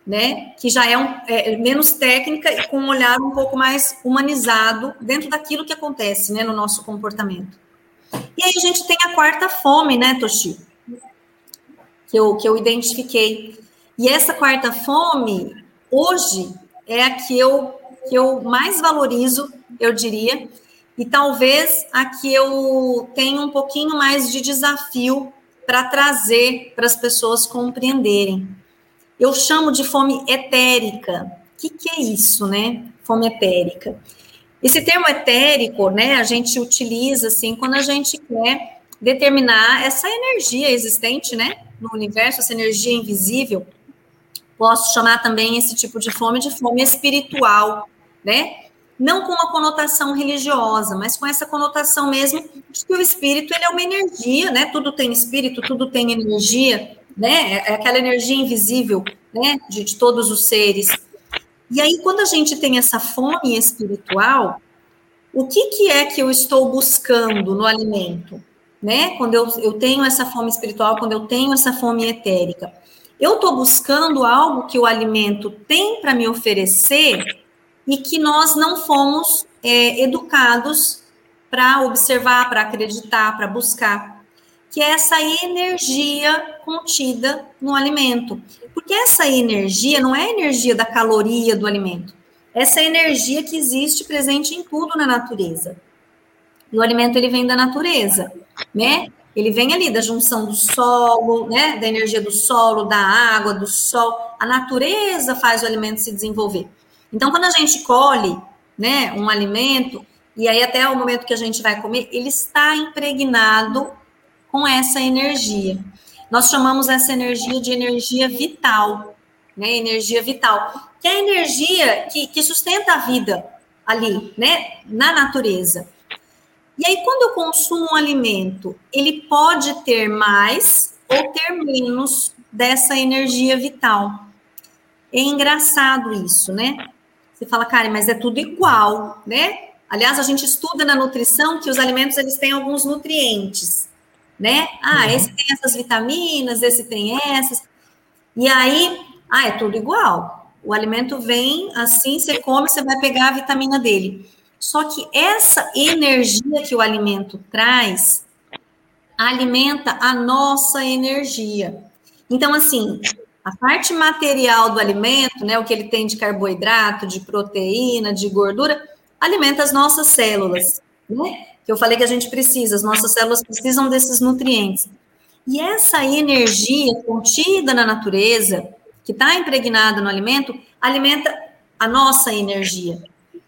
né? Que já é, um, é, menos técnica e com um olhar um pouco mais humanizado dentro daquilo que acontece, né, no nosso comportamento. E aí a gente tem a quarta fome, né, Toshi? Que eu, que eu identifiquei. E essa quarta fome, hoje, é a que eu, que eu mais valorizo, eu diria, e talvez aqui eu tenha um pouquinho mais de desafio para trazer para as pessoas compreenderem. Eu chamo de fome etérica. O que, que é isso, né? Fome etérica. Esse termo etérico, né, a gente utiliza assim quando a gente quer determinar essa energia existente, né, no universo, essa energia invisível. Posso chamar também esse tipo de fome de fome espiritual, né? Não com uma conotação religiosa, mas com essa conotação mesmo de que o espírito ele é uma energia, né? Tudo tem espírito, tudo tem energia, né? É, é aquela energia invisível, né? De, de todos os seres. E aí, quando a gente tem essa fome espiritual, o que, que é que eu estou buscando no alimento? Né? Quando eu, eu tenho essa fome espiritual, quando eu tenho essa fome etérica, eu estou buscando algo que o alimento tem para me oferecer e que nós não fomos é, educados para observar, para acreditar, para buscar, que é essa energia contida no alimento. Porque essa energia não é a energia da caloria do alimento, essa energia que existe presente em tudo na natureza. E o alimento ele vem da natureza, né? Ele vem ali da junção do solo, né? Da energia do solo, da água, do sol. A natureza faz o alimento se desenvolver. Então, quando a gente colhe né, um alimento, e aí até o momento que a gente vai comer, ele está impregnado com essa energia. Nós chamamos essa energia de energia vital, né? Energia vital, que é a energia que, que sustenta a vida ali, né? Na natureza. E aí, quando eu consumo um alimento, ele pode ter mais ou ter menos dessa energia vital. É engraçado isso, né? Você fala, cara, mas é tudo igual, né? Aliás, a gente estuda na nutrição que os alimentos eles têm alguns nutrientes, né? Ah, uhum. esse tem essas vitaminas, esse tem essas. E aí, ah, é tudo igual. O alimento vem assim, você come, você vai pegar a vitamina dele. Só que essa energia que o alimento traz alimenta a nossa energia. Então, assim, a parte material do alimento, né, o que ele tem de carboidrato, de proteína, de gordura, alimenta as nossas células, né? Que eu falei que a gente precisa, as nossas células precisam desses nutrientes. E essa energia contida na natureza, que está impregnada no alimento, alimenta a nossa energia,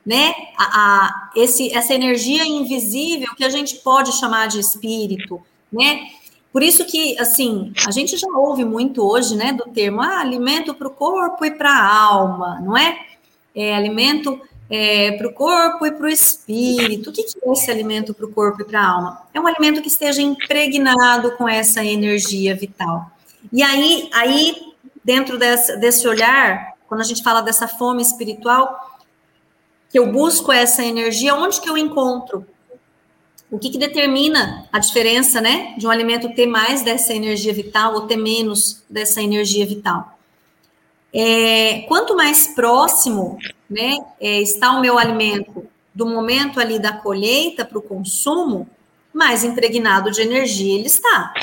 né? A, a, esse, essa energia invisível que a gente pode chamar de espírito, né? Por isso que, assim, a gente já ouve muito hoje, né, do termo ah, alimento para o corpo e para a alma, não é? é alimento é, para o corpo e para o espírito. O que, que é esse alimento para o corpo e para a alma? É um alimento que esteja impregnado com essa energia vital. E aí, aí dentro desse, desse olhar, quando a gente fala dessa fome espiritual, que eu busco essa energia, onde que eu encontro? O que, que determina a diferença, né, de um alimento ter mais dessa energia vital ou ter menos dessa energia vital? É, quanto mais próximo, né, é, está o meu alimento do momento ali da colheita para o consumo, mais impregnado de energia ele está,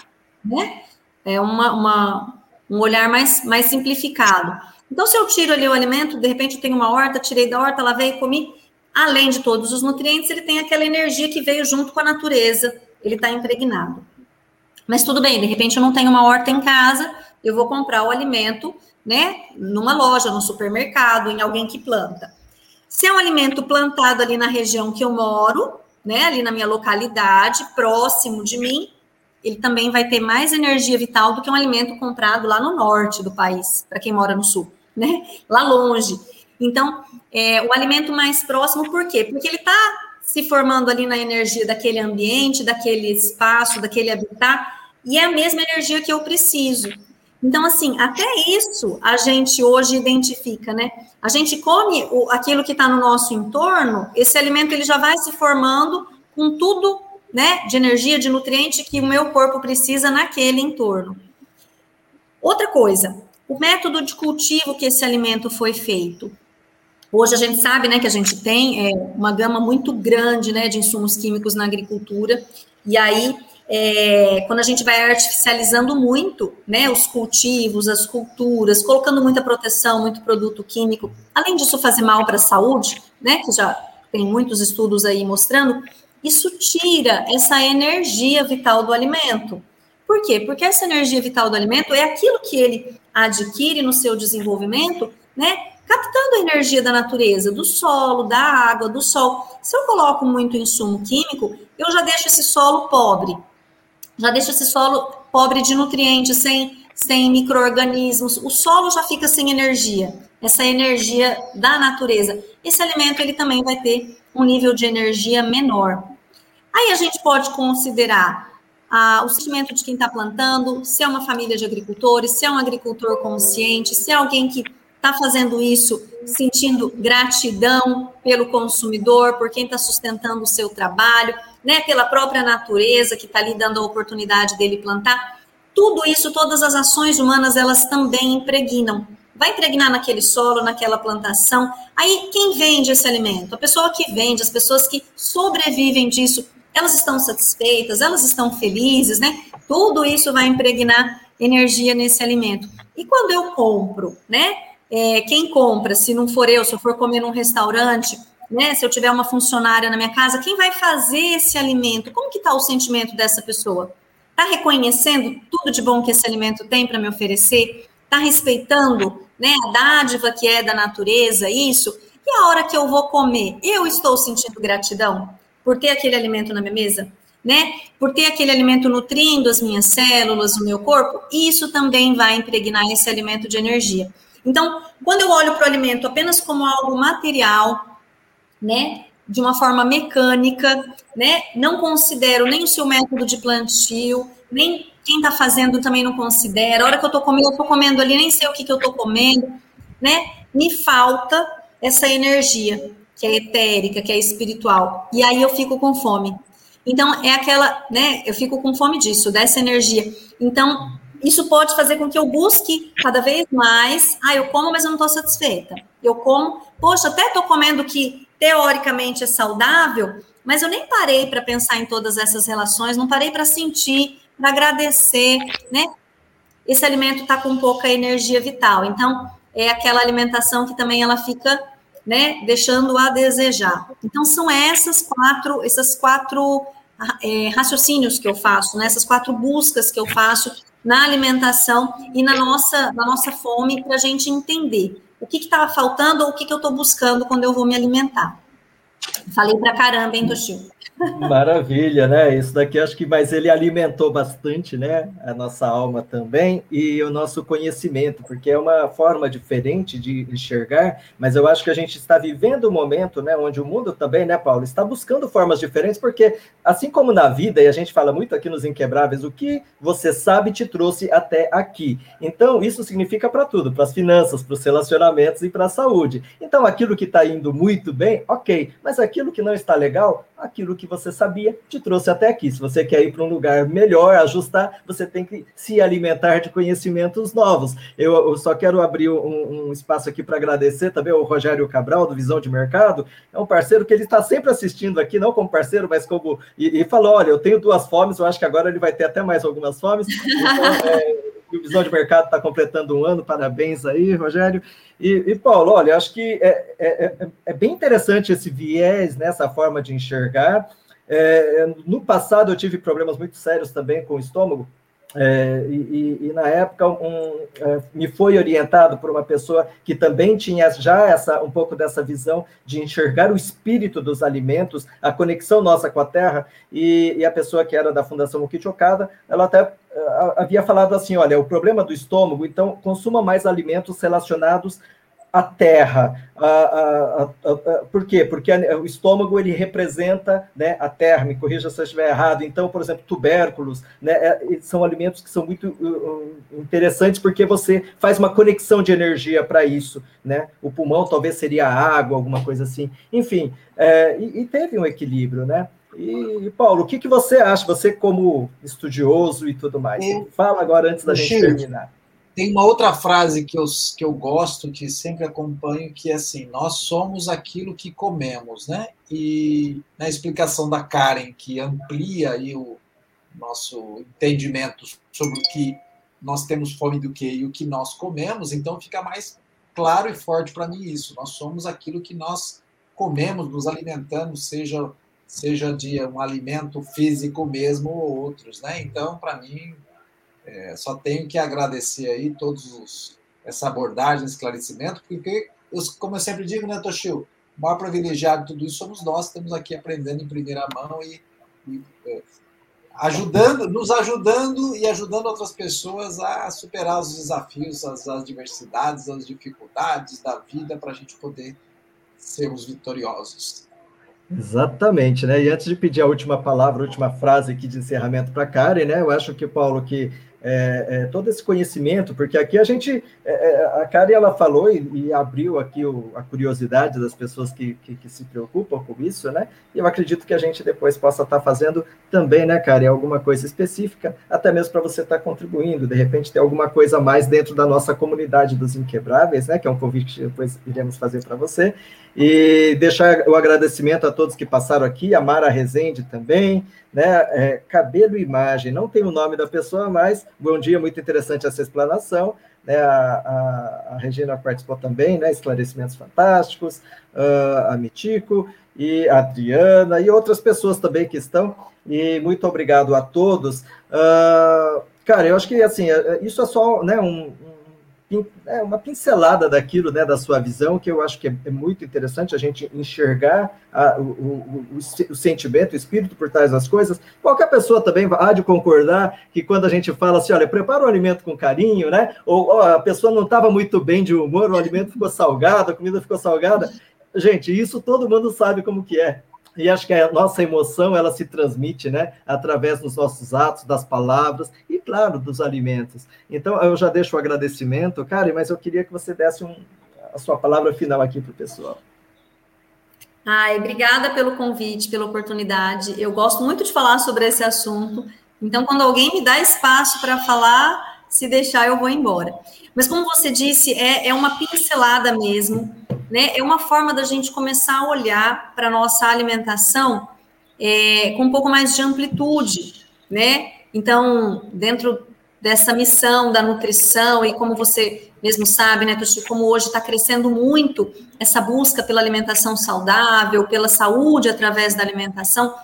né? É uma, uma, um olhar mais, mais simplificado. Então, se eu tiro ali o alimento, de repente eu tenho uma horta, tirei da horta, lavei e comi, além de todos os nutrientes, ele tem aquela energia que veio junto com a natureza, ele está impregnado. Mas tudo bem, de repente eu não tenho uma horta em casa, eu vou comprar o alimento, né, numa loja, no supermercado, em alguém que planta. Se é um alimento plantado ali na região que eu moro, né, ali na minha localidade, próximo de mim, ele também vai ter mais energia vital do que um alimento comprado lá no norte do país, para quem mora no sul, né, lá longe. Então, é, o alimento mais próximo, por quê? Porque ele está se formando ali na energia daquele ambiente, daquele espaço, daquele habitat, e é a mesma energia que eu preciso. Então, assim, até isso a gente hoje identifica, né? A gente come o, aquilo que está no nosso entorno, esse alimento ele já vai se formando com tudo, né, de energia, de nutriente que o meu corpo precisa naquele entorno. Outra coisa, o método de cultivo que esse alimento foi feito. Hoje a gente sabe, né, que a gente tem é, uma gama muito grande, né, de insumos químicos na agricultura, e aí, é, quando a gente vai artificializando muito, né, os cultivos, as culturas, colocando muita proteção, muito produto químico, além disso fazer mal para a saúde, né, que já tem muitos estudos aí mostrando, isso tira essa energia vital do alimento. Por quê? Porque essa energia vital do alimento é aquilo que ele adquire no seu desenvolvimento, né, captando a energia da natureza, do solo, da água, do sol. Se eu coloco muito insumo químico, eu já deixo esse solo pobre. Já deixo esse solo pobre de nutrientes, sem, sem micro-organismos. O solo já fica sem energia, essa energia da natureza. Esse alimento ele também vai ter um nível de energia menor. Aí a gente pode considerar ah, o sentimento de quem está plantando, se é uma família de agricultores, se é um agricultor consciente, se é alguém que está fazendo isso sentindo gratidão pelo consumidor, por quem está sustentando o seu trabalho, né, pela própria natureza que está lhe dando a oportunidade dele plantar. Tudo isso, todas as ações humanas, elas também impregnam. Vai impregnar naquele solo, naquela plantação. Aí, quem vende esse alimento? A pessoa que vende, as pessoas que sobrevivem disso, elas estão satisfeitas, elas estão felizes, né? Tudo isso vai impregnar energia nesse alimento. E quando eu compro, né? É, quem compra, se não for eu, se eu for comer num restaurante, né, se eu tiver uma funcionária na minha casa, quem vai fazer esse alimento? Como que está o sentimento dessa pessoa? Está reconhecendo tudo de bom que esse alimento tem para me oferecer? Está respeitando né, a dádiva que é da natureza, isso? E a hora que eu vou comer, eu estou sentindo gratidão por ter aquele alimento na minha mesa? Né? Por ter aquele alimento nutrindo as minhas células, o meu corpo, isso também vai impregnar esse alimento de energia. Então, quando eu olho para o alimento apenas como algo material, né, de uma forma mecânica, né, não considero nem o seu método de plantio, nem quem está fazendo também não considera. A hora que eu estou comendo, eu estou comendo ali, nem sei o que, que eu estou comendo, né? Me falta essa energia que é etérica, que é espiritual. E aí eu fico com fome. Então, é aquela, né? Eu fico com fome disso, dessa energia. Então, isso pode fazer com que eu busque cada vez mais. Ah, eu como, mas eu não estou satisfeita. Eu como, poxa, até estou comendo que teoricamente é saudável, mas eu nem parei para pensar em todas essas relações, não parei para sentir, para agradecer, né? Esse alimento está com pouca energia vital. Então, é aquela alimentação que também ela fica, né, deixando a desejar. Então, são essas quatro, essas quatro é, raciocínios que eu faço, né, essas quatro buscas que eu faço na alimentação e na nossa, na nossa fome para a gente entender o que estava faltando ou o que, que eu estou buscando quando eu vou me alimentar. Falei para caramba, hein, Toshio? Maravilha, né? Isso daqui acho que, mas ele alimentou bastante, né? A nossa alma também e o nosso conhecimento, porque é uma forma diferente de enxergar, mas eu acho que a gente está vivendo um momento, né? Onde o mundo também, né, Paulo, está buscando formas diferentes, porque assim como na vida, e a gente fala muito aqui nos Inquebráveis, o que você sabe te trouxe até aqui. Então, isso significa para tudo, para as finanças, para os relacionamentos e para a saúde. Então, aquilo que está indo muito bem, ok, mas aquilo que não está legal, aquilo que você sabia te trouxe até aqui. Se você quer ir para um lugar melhor, ajustar, você tem que se alimentar de conhecimentos novos. Eu, eu só quero abrir um, um espaço aqui para agradecer também ao Rogério Cabral, do Visão de Mercado. É um parceiro que ele está sempre assistindo aqui, não como parceiro, mas como. E, e falou: olha, eu tenho duas fomes, eu acho que agora ele vai ter até mais algumas fomes. Então, [laughs] é, o Visão de Mercado está completando um ano, parabéns aí, Rogério. E, e Paulo, olha, acho que é, é, é, é bem interessante esse viés, né, essa forma de enxergar. É, no passado eu tive problemas muito sérios também com o estômago, é, e, e, na época um, é, me foi orientado por uma pessoa que também tinha já essa um pouco dessa visão de enxergar o espírito dos alimentos, a conexão nossa com a terra, e, e a pessoa que era da Fundação Mukit Okada, ela até uh, havia falado assim, olha, o problema do estômago, então consuma mais alimentos relacionados a terra. A, a, a, por quê? Porque o estômago ele representa né, a terra, me corrija se eu estiver errado. Então, por exemplo, tubérculos né, é, são alimentos que são muito uh, interessantes porque você faz uma conexão de energia para isso. Né? O pulmão talvez seria água, alguma coisa assim. Enfim, é, e, e, teve um equilíbrio, né? E, Paulo, o que, que você acha, você como estudioso e tudo mais? Fala agora antes da gente terminar. Tem uma outra frase que eu, que eu gosto, que sempre acompanho, que é assim: nós somos aquilo que comemos, né? E na explicação da Karen, que amplia aí o nosso entendimento sobre o que nós temos fome do que e o que nós comemos, então fica mais claro e forte para mim isso. Nós somos aquilo que nós comemos, nos alimentamos, seja seja de um alimento físico mesmo ou outros, né? Então, para mim, é, só tenho que agradecer aí todos os, essa abordagem, esclarecimento, porque, eu, como eu sempre digo, né, Toshio, o maior privilegiado de tudo isso somos nós, estamos aqui aprendendo em primeira mão e, e é, ajudando, nos ajudando e ajudando outras pessoas a superar os desafios, as adversidades, as dificuldades da vida para a gente poder sermos vitoriosos. Exatamente, né? E antes de pedir a última palavra, a última frase aqui de encerramento para a Karen, né? Eu acho que, Paulo, que é, é, todo esse conhecimento, porque aqui a gente, é, é a Karen, ela falou e, e abriu aqui o, a curiosidade das pessoas que, que, que, se preocupam com isso, né? E eu acredito que a gente depois possa estar tá fazendo também, né, Karen, alguma coisa específica, até mesmo para você estar tá contribuindo, de repente ter alguma coisa a mais dentro da nossa comunidade dos Inquebráveis, né? Que é um convite que depois iremos fazer para você. E deixar o agradecimento a todos que passaram aqui, a Mara Rezende também, né? É, cabelo e imagem, não tem o nome da pessoa, mas bom dia, muito interessante essa explanação. Né? A, a, a Regina participou também, né? Esclarecimentos fantásticos, uh, a Mitico e a Adriana e outras pessoas também que estão. E muito obrigado a todos. Uh, cara, eu acho que assim, é, isso é só né, um é, uma pincelada daquilo, né, da sua visão, que eu acho que é, é muito interessante a gente enxergar a, o, o, o, o, sentimento, o espírito por trás das coisas. Qualquer pessoa também há de concordar que quando a gente fala assim, olha, prepara o alimento com carinho, né, ou a pessoa não estava muito bem de humor, o alimento ficou salgado, a comida ficou salgada. Gente, isso todo mundo sabe como que é. E acho que a nossa emoção ela se transmite, né, através dos nossos atos, das palavras e, claro, dos alimentos. Então, eu já deixo o agradecimento, Karen, mas eu queria que você desse um, a sua palavra final aqui para o pessoal. Ai, obrigada pelo convite, pela oportunidade. Eu gosto muito de falar sobre esse assunto. Então, quando alguém me dá espaço para falar, se deixar, eu vou embora. Mas, como você disse, é, é uma pincelada mesmo né, é uma forma da gente começar a olhar para a nossa alimentação é, com um pouco mais de amplitude, né? Então, dentro dessa missão da nutrição e como você mesmo sabe, né, Tuxi, como hoje está crescendo muito essa busca pela alimentação saudável, pela saúde através da alimentação,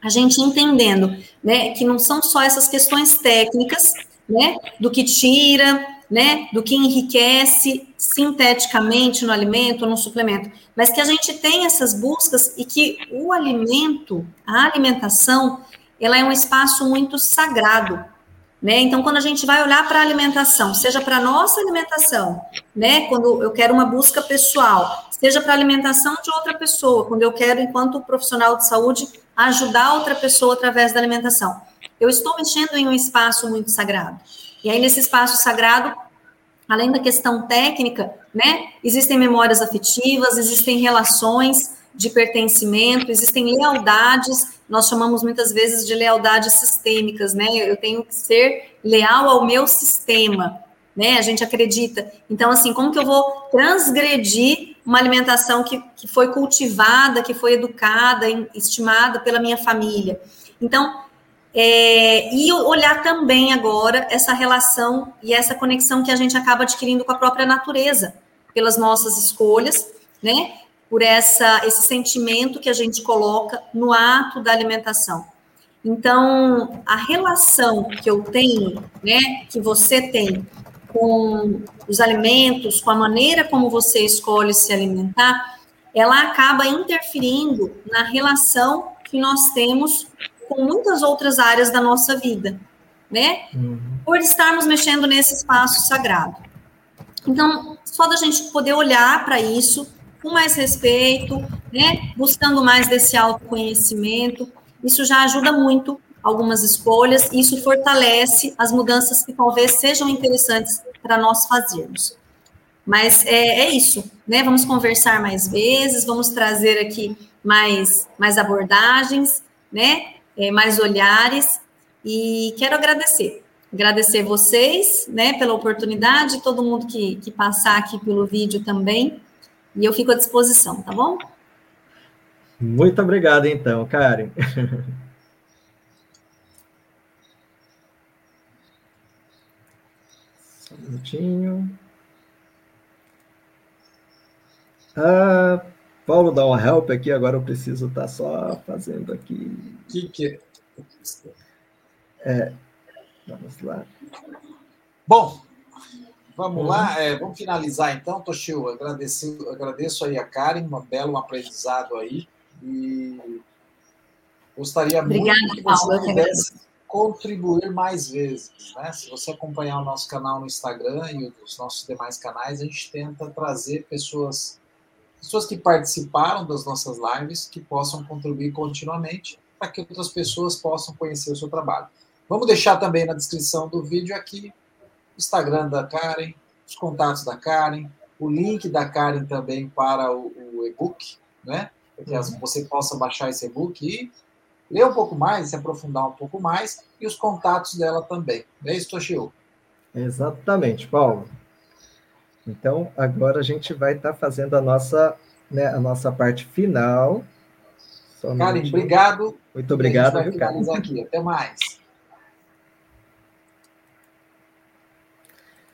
a gente entendendo, né, que não são só essas questões técnicas, né, do que tira, né, do que enriquece sinteticamente no alimento, no suplemento, mas que a gente tem essas buscas e que o alimento, a alimentação, ela é um espaço muito sagrado, né? Então, quando a gente vai olhar para a alimentação, seja para nossa alimentação, né? Quando eu quero uma busca pessoal, seja para a alimentação de outra pessoa, quando eu quero, enquanto profissional de saúde, ajudar outra pessoa através da alimentação. Eu estou mexendo em um espaço muito sagrado. E aí, nesse espaço sagrado, além da questão técnica, né? Existem memórias afetivas, existem relações de pertencimento, existem lealdades, nós chamamos muitas vezes de lealdades sistêmicas, né? Eu tenho que ser leal ao meu sistema, né? A gente acredita. Então, assim, como que eu vou transgredir uma alimentação que, que foi cultivada, que foi educada, estimada pela minha família? Então, é, e olhar também agora essa relação e essa conexão que a gente acaba adquirindo com a própria natureza, pelas nossas escolhas, né? por essa, esse sentimento que a gente coloca no ato da alimentação. Então, a relação que eu tenho, né, que você tem com os alimentos, com a maneira como você escolhe se alimentar, ela acaba interferindo na relação que nós temos com muitas outras áreas da nossa vida, né? Uhum. Por estarmos mexendo nesse espaço sagrado. Então, só da gente poder olhar para isso, com mais respeito, né? Buscando mais desse autoconhecimento. Isso já ajuda muito algumas escolhas, isso fortalece as mudanças que talvez sejam interessantes para nós fazermos. Mas é, é, isso, né? Vamos conversar mais vezes, vamos trazer aqui mais, mais abordagens, né? É, mais olhares, e quero agradecer. Agradecer vocês, né, pela oportunidade, todo mundo que, que passar aqui pelo vídeo também. E eu fico à disposição, tá bom? Muito obrigado, então, Karen. [laughs] Só um minutinho. Ah, Paulo dá um help aqui, agora eu preciso estar tá só fazendo aqui. Que, que é? Vamos lá. Bom, Vamos uhum. lá, é, vamos finalizar então, Toshio. Agradeço, agradeço aí a Karen, um belo aprendizado aí. E gostaria Obrigada, muito que você Paulo, pudesse contribuir mais vezes. Né? Se você acompanhar o nosso canal no Instagram e os nossos demais canais, a gente tenta trazer pessoas, pessoas que participaram das nossas lives que possam contribuir continuamente para que outras pessoas possam conhecer o seu trabalho. Vamos deixar também na descrição do vídeo aqui Instagram da Karen, os contatos da Karen, o link da Karen também para o, o e-book, né? Para que uhum. você possa baixar esse e-book e ler um pouco mais, se aprofundar um pouco mais, e os contatos dela também. É isso, Toshio? Exatamente, Paulo. Então, agora a gente vai estar tá fazendo a nossa, né, a nossa parte final. Karen, obrigado. Muito obrigado, a gente vai aqui. Até mais.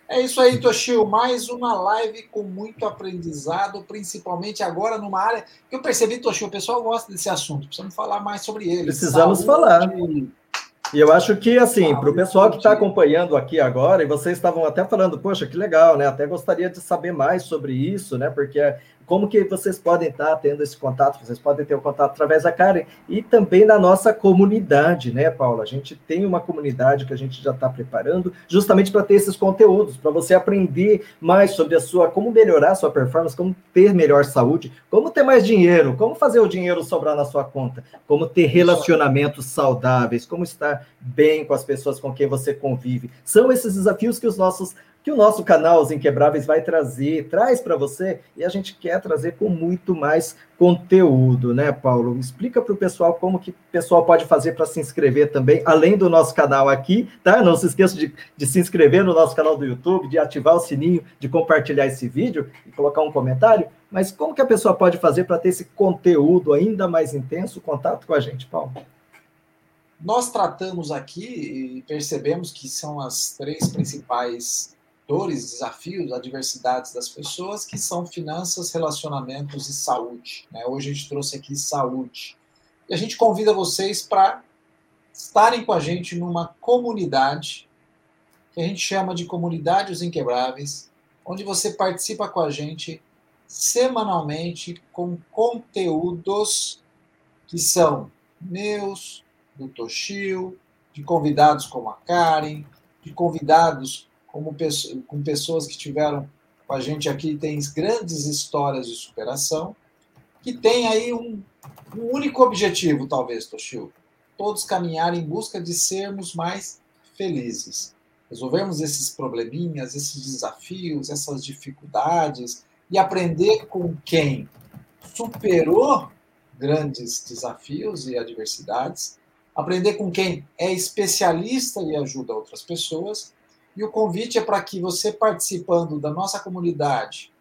É isso aí, Toshio. Mais uma live com muito aprendizado, principalmente agora numa área que eu percebi, Toshio, o pessoal gosta desse assunto. Precisamos falar mais sobre ele. Precisamos Saúde. falar. E eu acho que, assim, para o pessoal que está acompanhando aqui agora, e vocês estavam até falando, poxa, que legal, né? Até gostaria de saber mais sobre isso, né? Porque como que vocês podem estar tendo esse contato? Vocês podem ter o contato através da Karen e também na nossa comunidade, né, Paula? A gente tem uma comunidade que a gente já está preparando justamente para ter esses conteúdos, para você aprender mais sobre a sua, como melhorar a sua performance, como ter melhor saúde, como ter mais dinheiro, como fazer o dinheiro sobrar na sua conta, como ter relacionamentos saudáveis, como estar bem com as pessoas com quem você convive. São esses desafios que os nossos que o nosso canal Os Inquebráveis vai trazer, traz para você, e a gente quer trazer com muito mais conteúdo, né, Paulo? Explica para o pessoal como que o pessoal pode fazer para se inscrever também, além do nosso canal aqui, tá? Não se esqueça de, de se inscrever no nosso canal do YouTube, de ativar o sininho, de compartilhar esse vídeo e colocar um comentário. Mas como que a pessoa pode fazer para ter esse conteúdo ainda mais intenso, contato com a gente, Paulo? Nós tratamos aqui e percebemos que são as três principais dores, desafios, adversidades das pessoas, que são finanças, relacionamentos e saúde. Né? Hoje a gente trouxe aqui saúde. E a gente convida vocês para estarem com a gente numa comunidade que a gente chama de Comunidade Os Inquebráveis, onde você participa com a gente semanalmente com conteúdos que são meus, do Toshio, de convidados como a Karen, de convidados como com pessoas que tiveram com a gente aqui, tem grandes histórias de superação, que tem aí um, um único objetivo, talvez, Toshio. Todos caminhar em busca de sermos mais felizes. Resolvermos esses probleminhas, esses desafios, essas dificuldades e aprender com quem superou grandes desafios e adversidades, aprender com quem é especialista e ajuda outras pessoas e o convite é para que você, participando da nossa comunidade,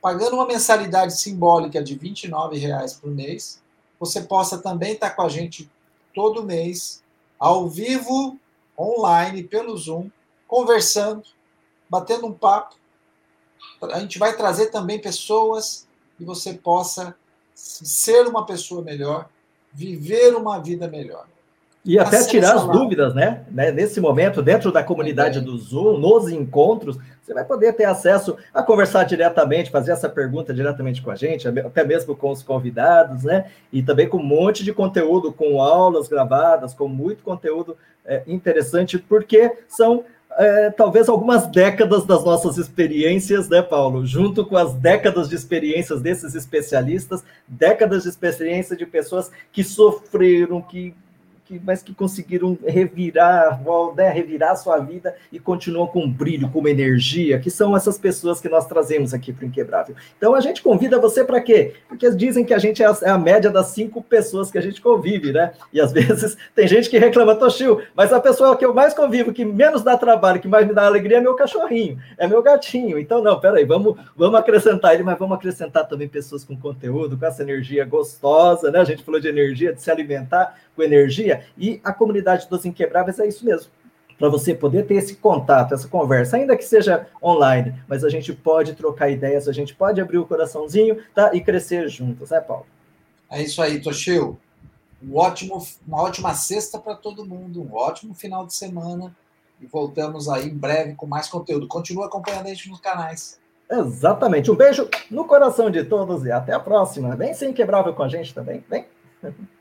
pagando uma mensalidade simbólica de R$ 29,00 por mês, você possa também estar com a gente todo mês, ao vivo, online, pelo Zoom, conversando, batendo um papo. A gente vai trazer também pessoas e você possa ser uma pessoa melhor, viver uma vida melhor. E até tirar as dúvidas, né? né? Nesse momento, dentro da comunidade do Zoom, nos encontros, você vai poder ter acesso a conversar diretamente, fazer essa pergunta diretamente com a gente, até mesmo com os convidados, né? E também com um monte de conteúdo, com aulas gravadas, com muito conteúdo é, interessante, porque são é, talvez algumas décadas das nossas experiências, né, Paulo? Junto com as décadas de experiências desses especialistas, décadas de experiência de pessoas que sofreram, que que, mas que conseguiram revirar, né, revirar a sua vida e continuam com brilho, com energia, que são essas pessoas que nós trazemos aqui para o Inquebrável. Então a gente convida você para quê? Porque dizem que a gente é a, é a, média das cinco pessoas que a gente convive, né? E às [laughs] vezes tem gente que reclama, Toshio, mas a pessoa que eu mais convivo, que menos dá trabalho, que mais me dá alegria é meu cachorrinho, é meu gatinho. Então, não, peraí, vamos, vamos acrescentar ele, mas vamos acrescentar também pessoas com conteúdo, com essa energia gostosa, né? A gente falou de energia, de se alimentar com energia, e a comunidade dos Inquebráveis é isso mesmo. Para você poder ter esse contato, essa conversa, ainda que seja online, mas a gente pode trocar ideias, a gente pode abrir o coraçãozinho tá? e crescer juntos, né, Paulo? É isso aí, Toshio. Um ótimo, uma ótima sexta para todo mundo, um ótimo final de semana. E voltamos aí em breve com mais conteúdo. Continua acompanhando a gente nos canais. Exatamente. Um beijo no coração de todos e até a próxima. Vem ser inquebrável com a gente também. Vem. [laughs]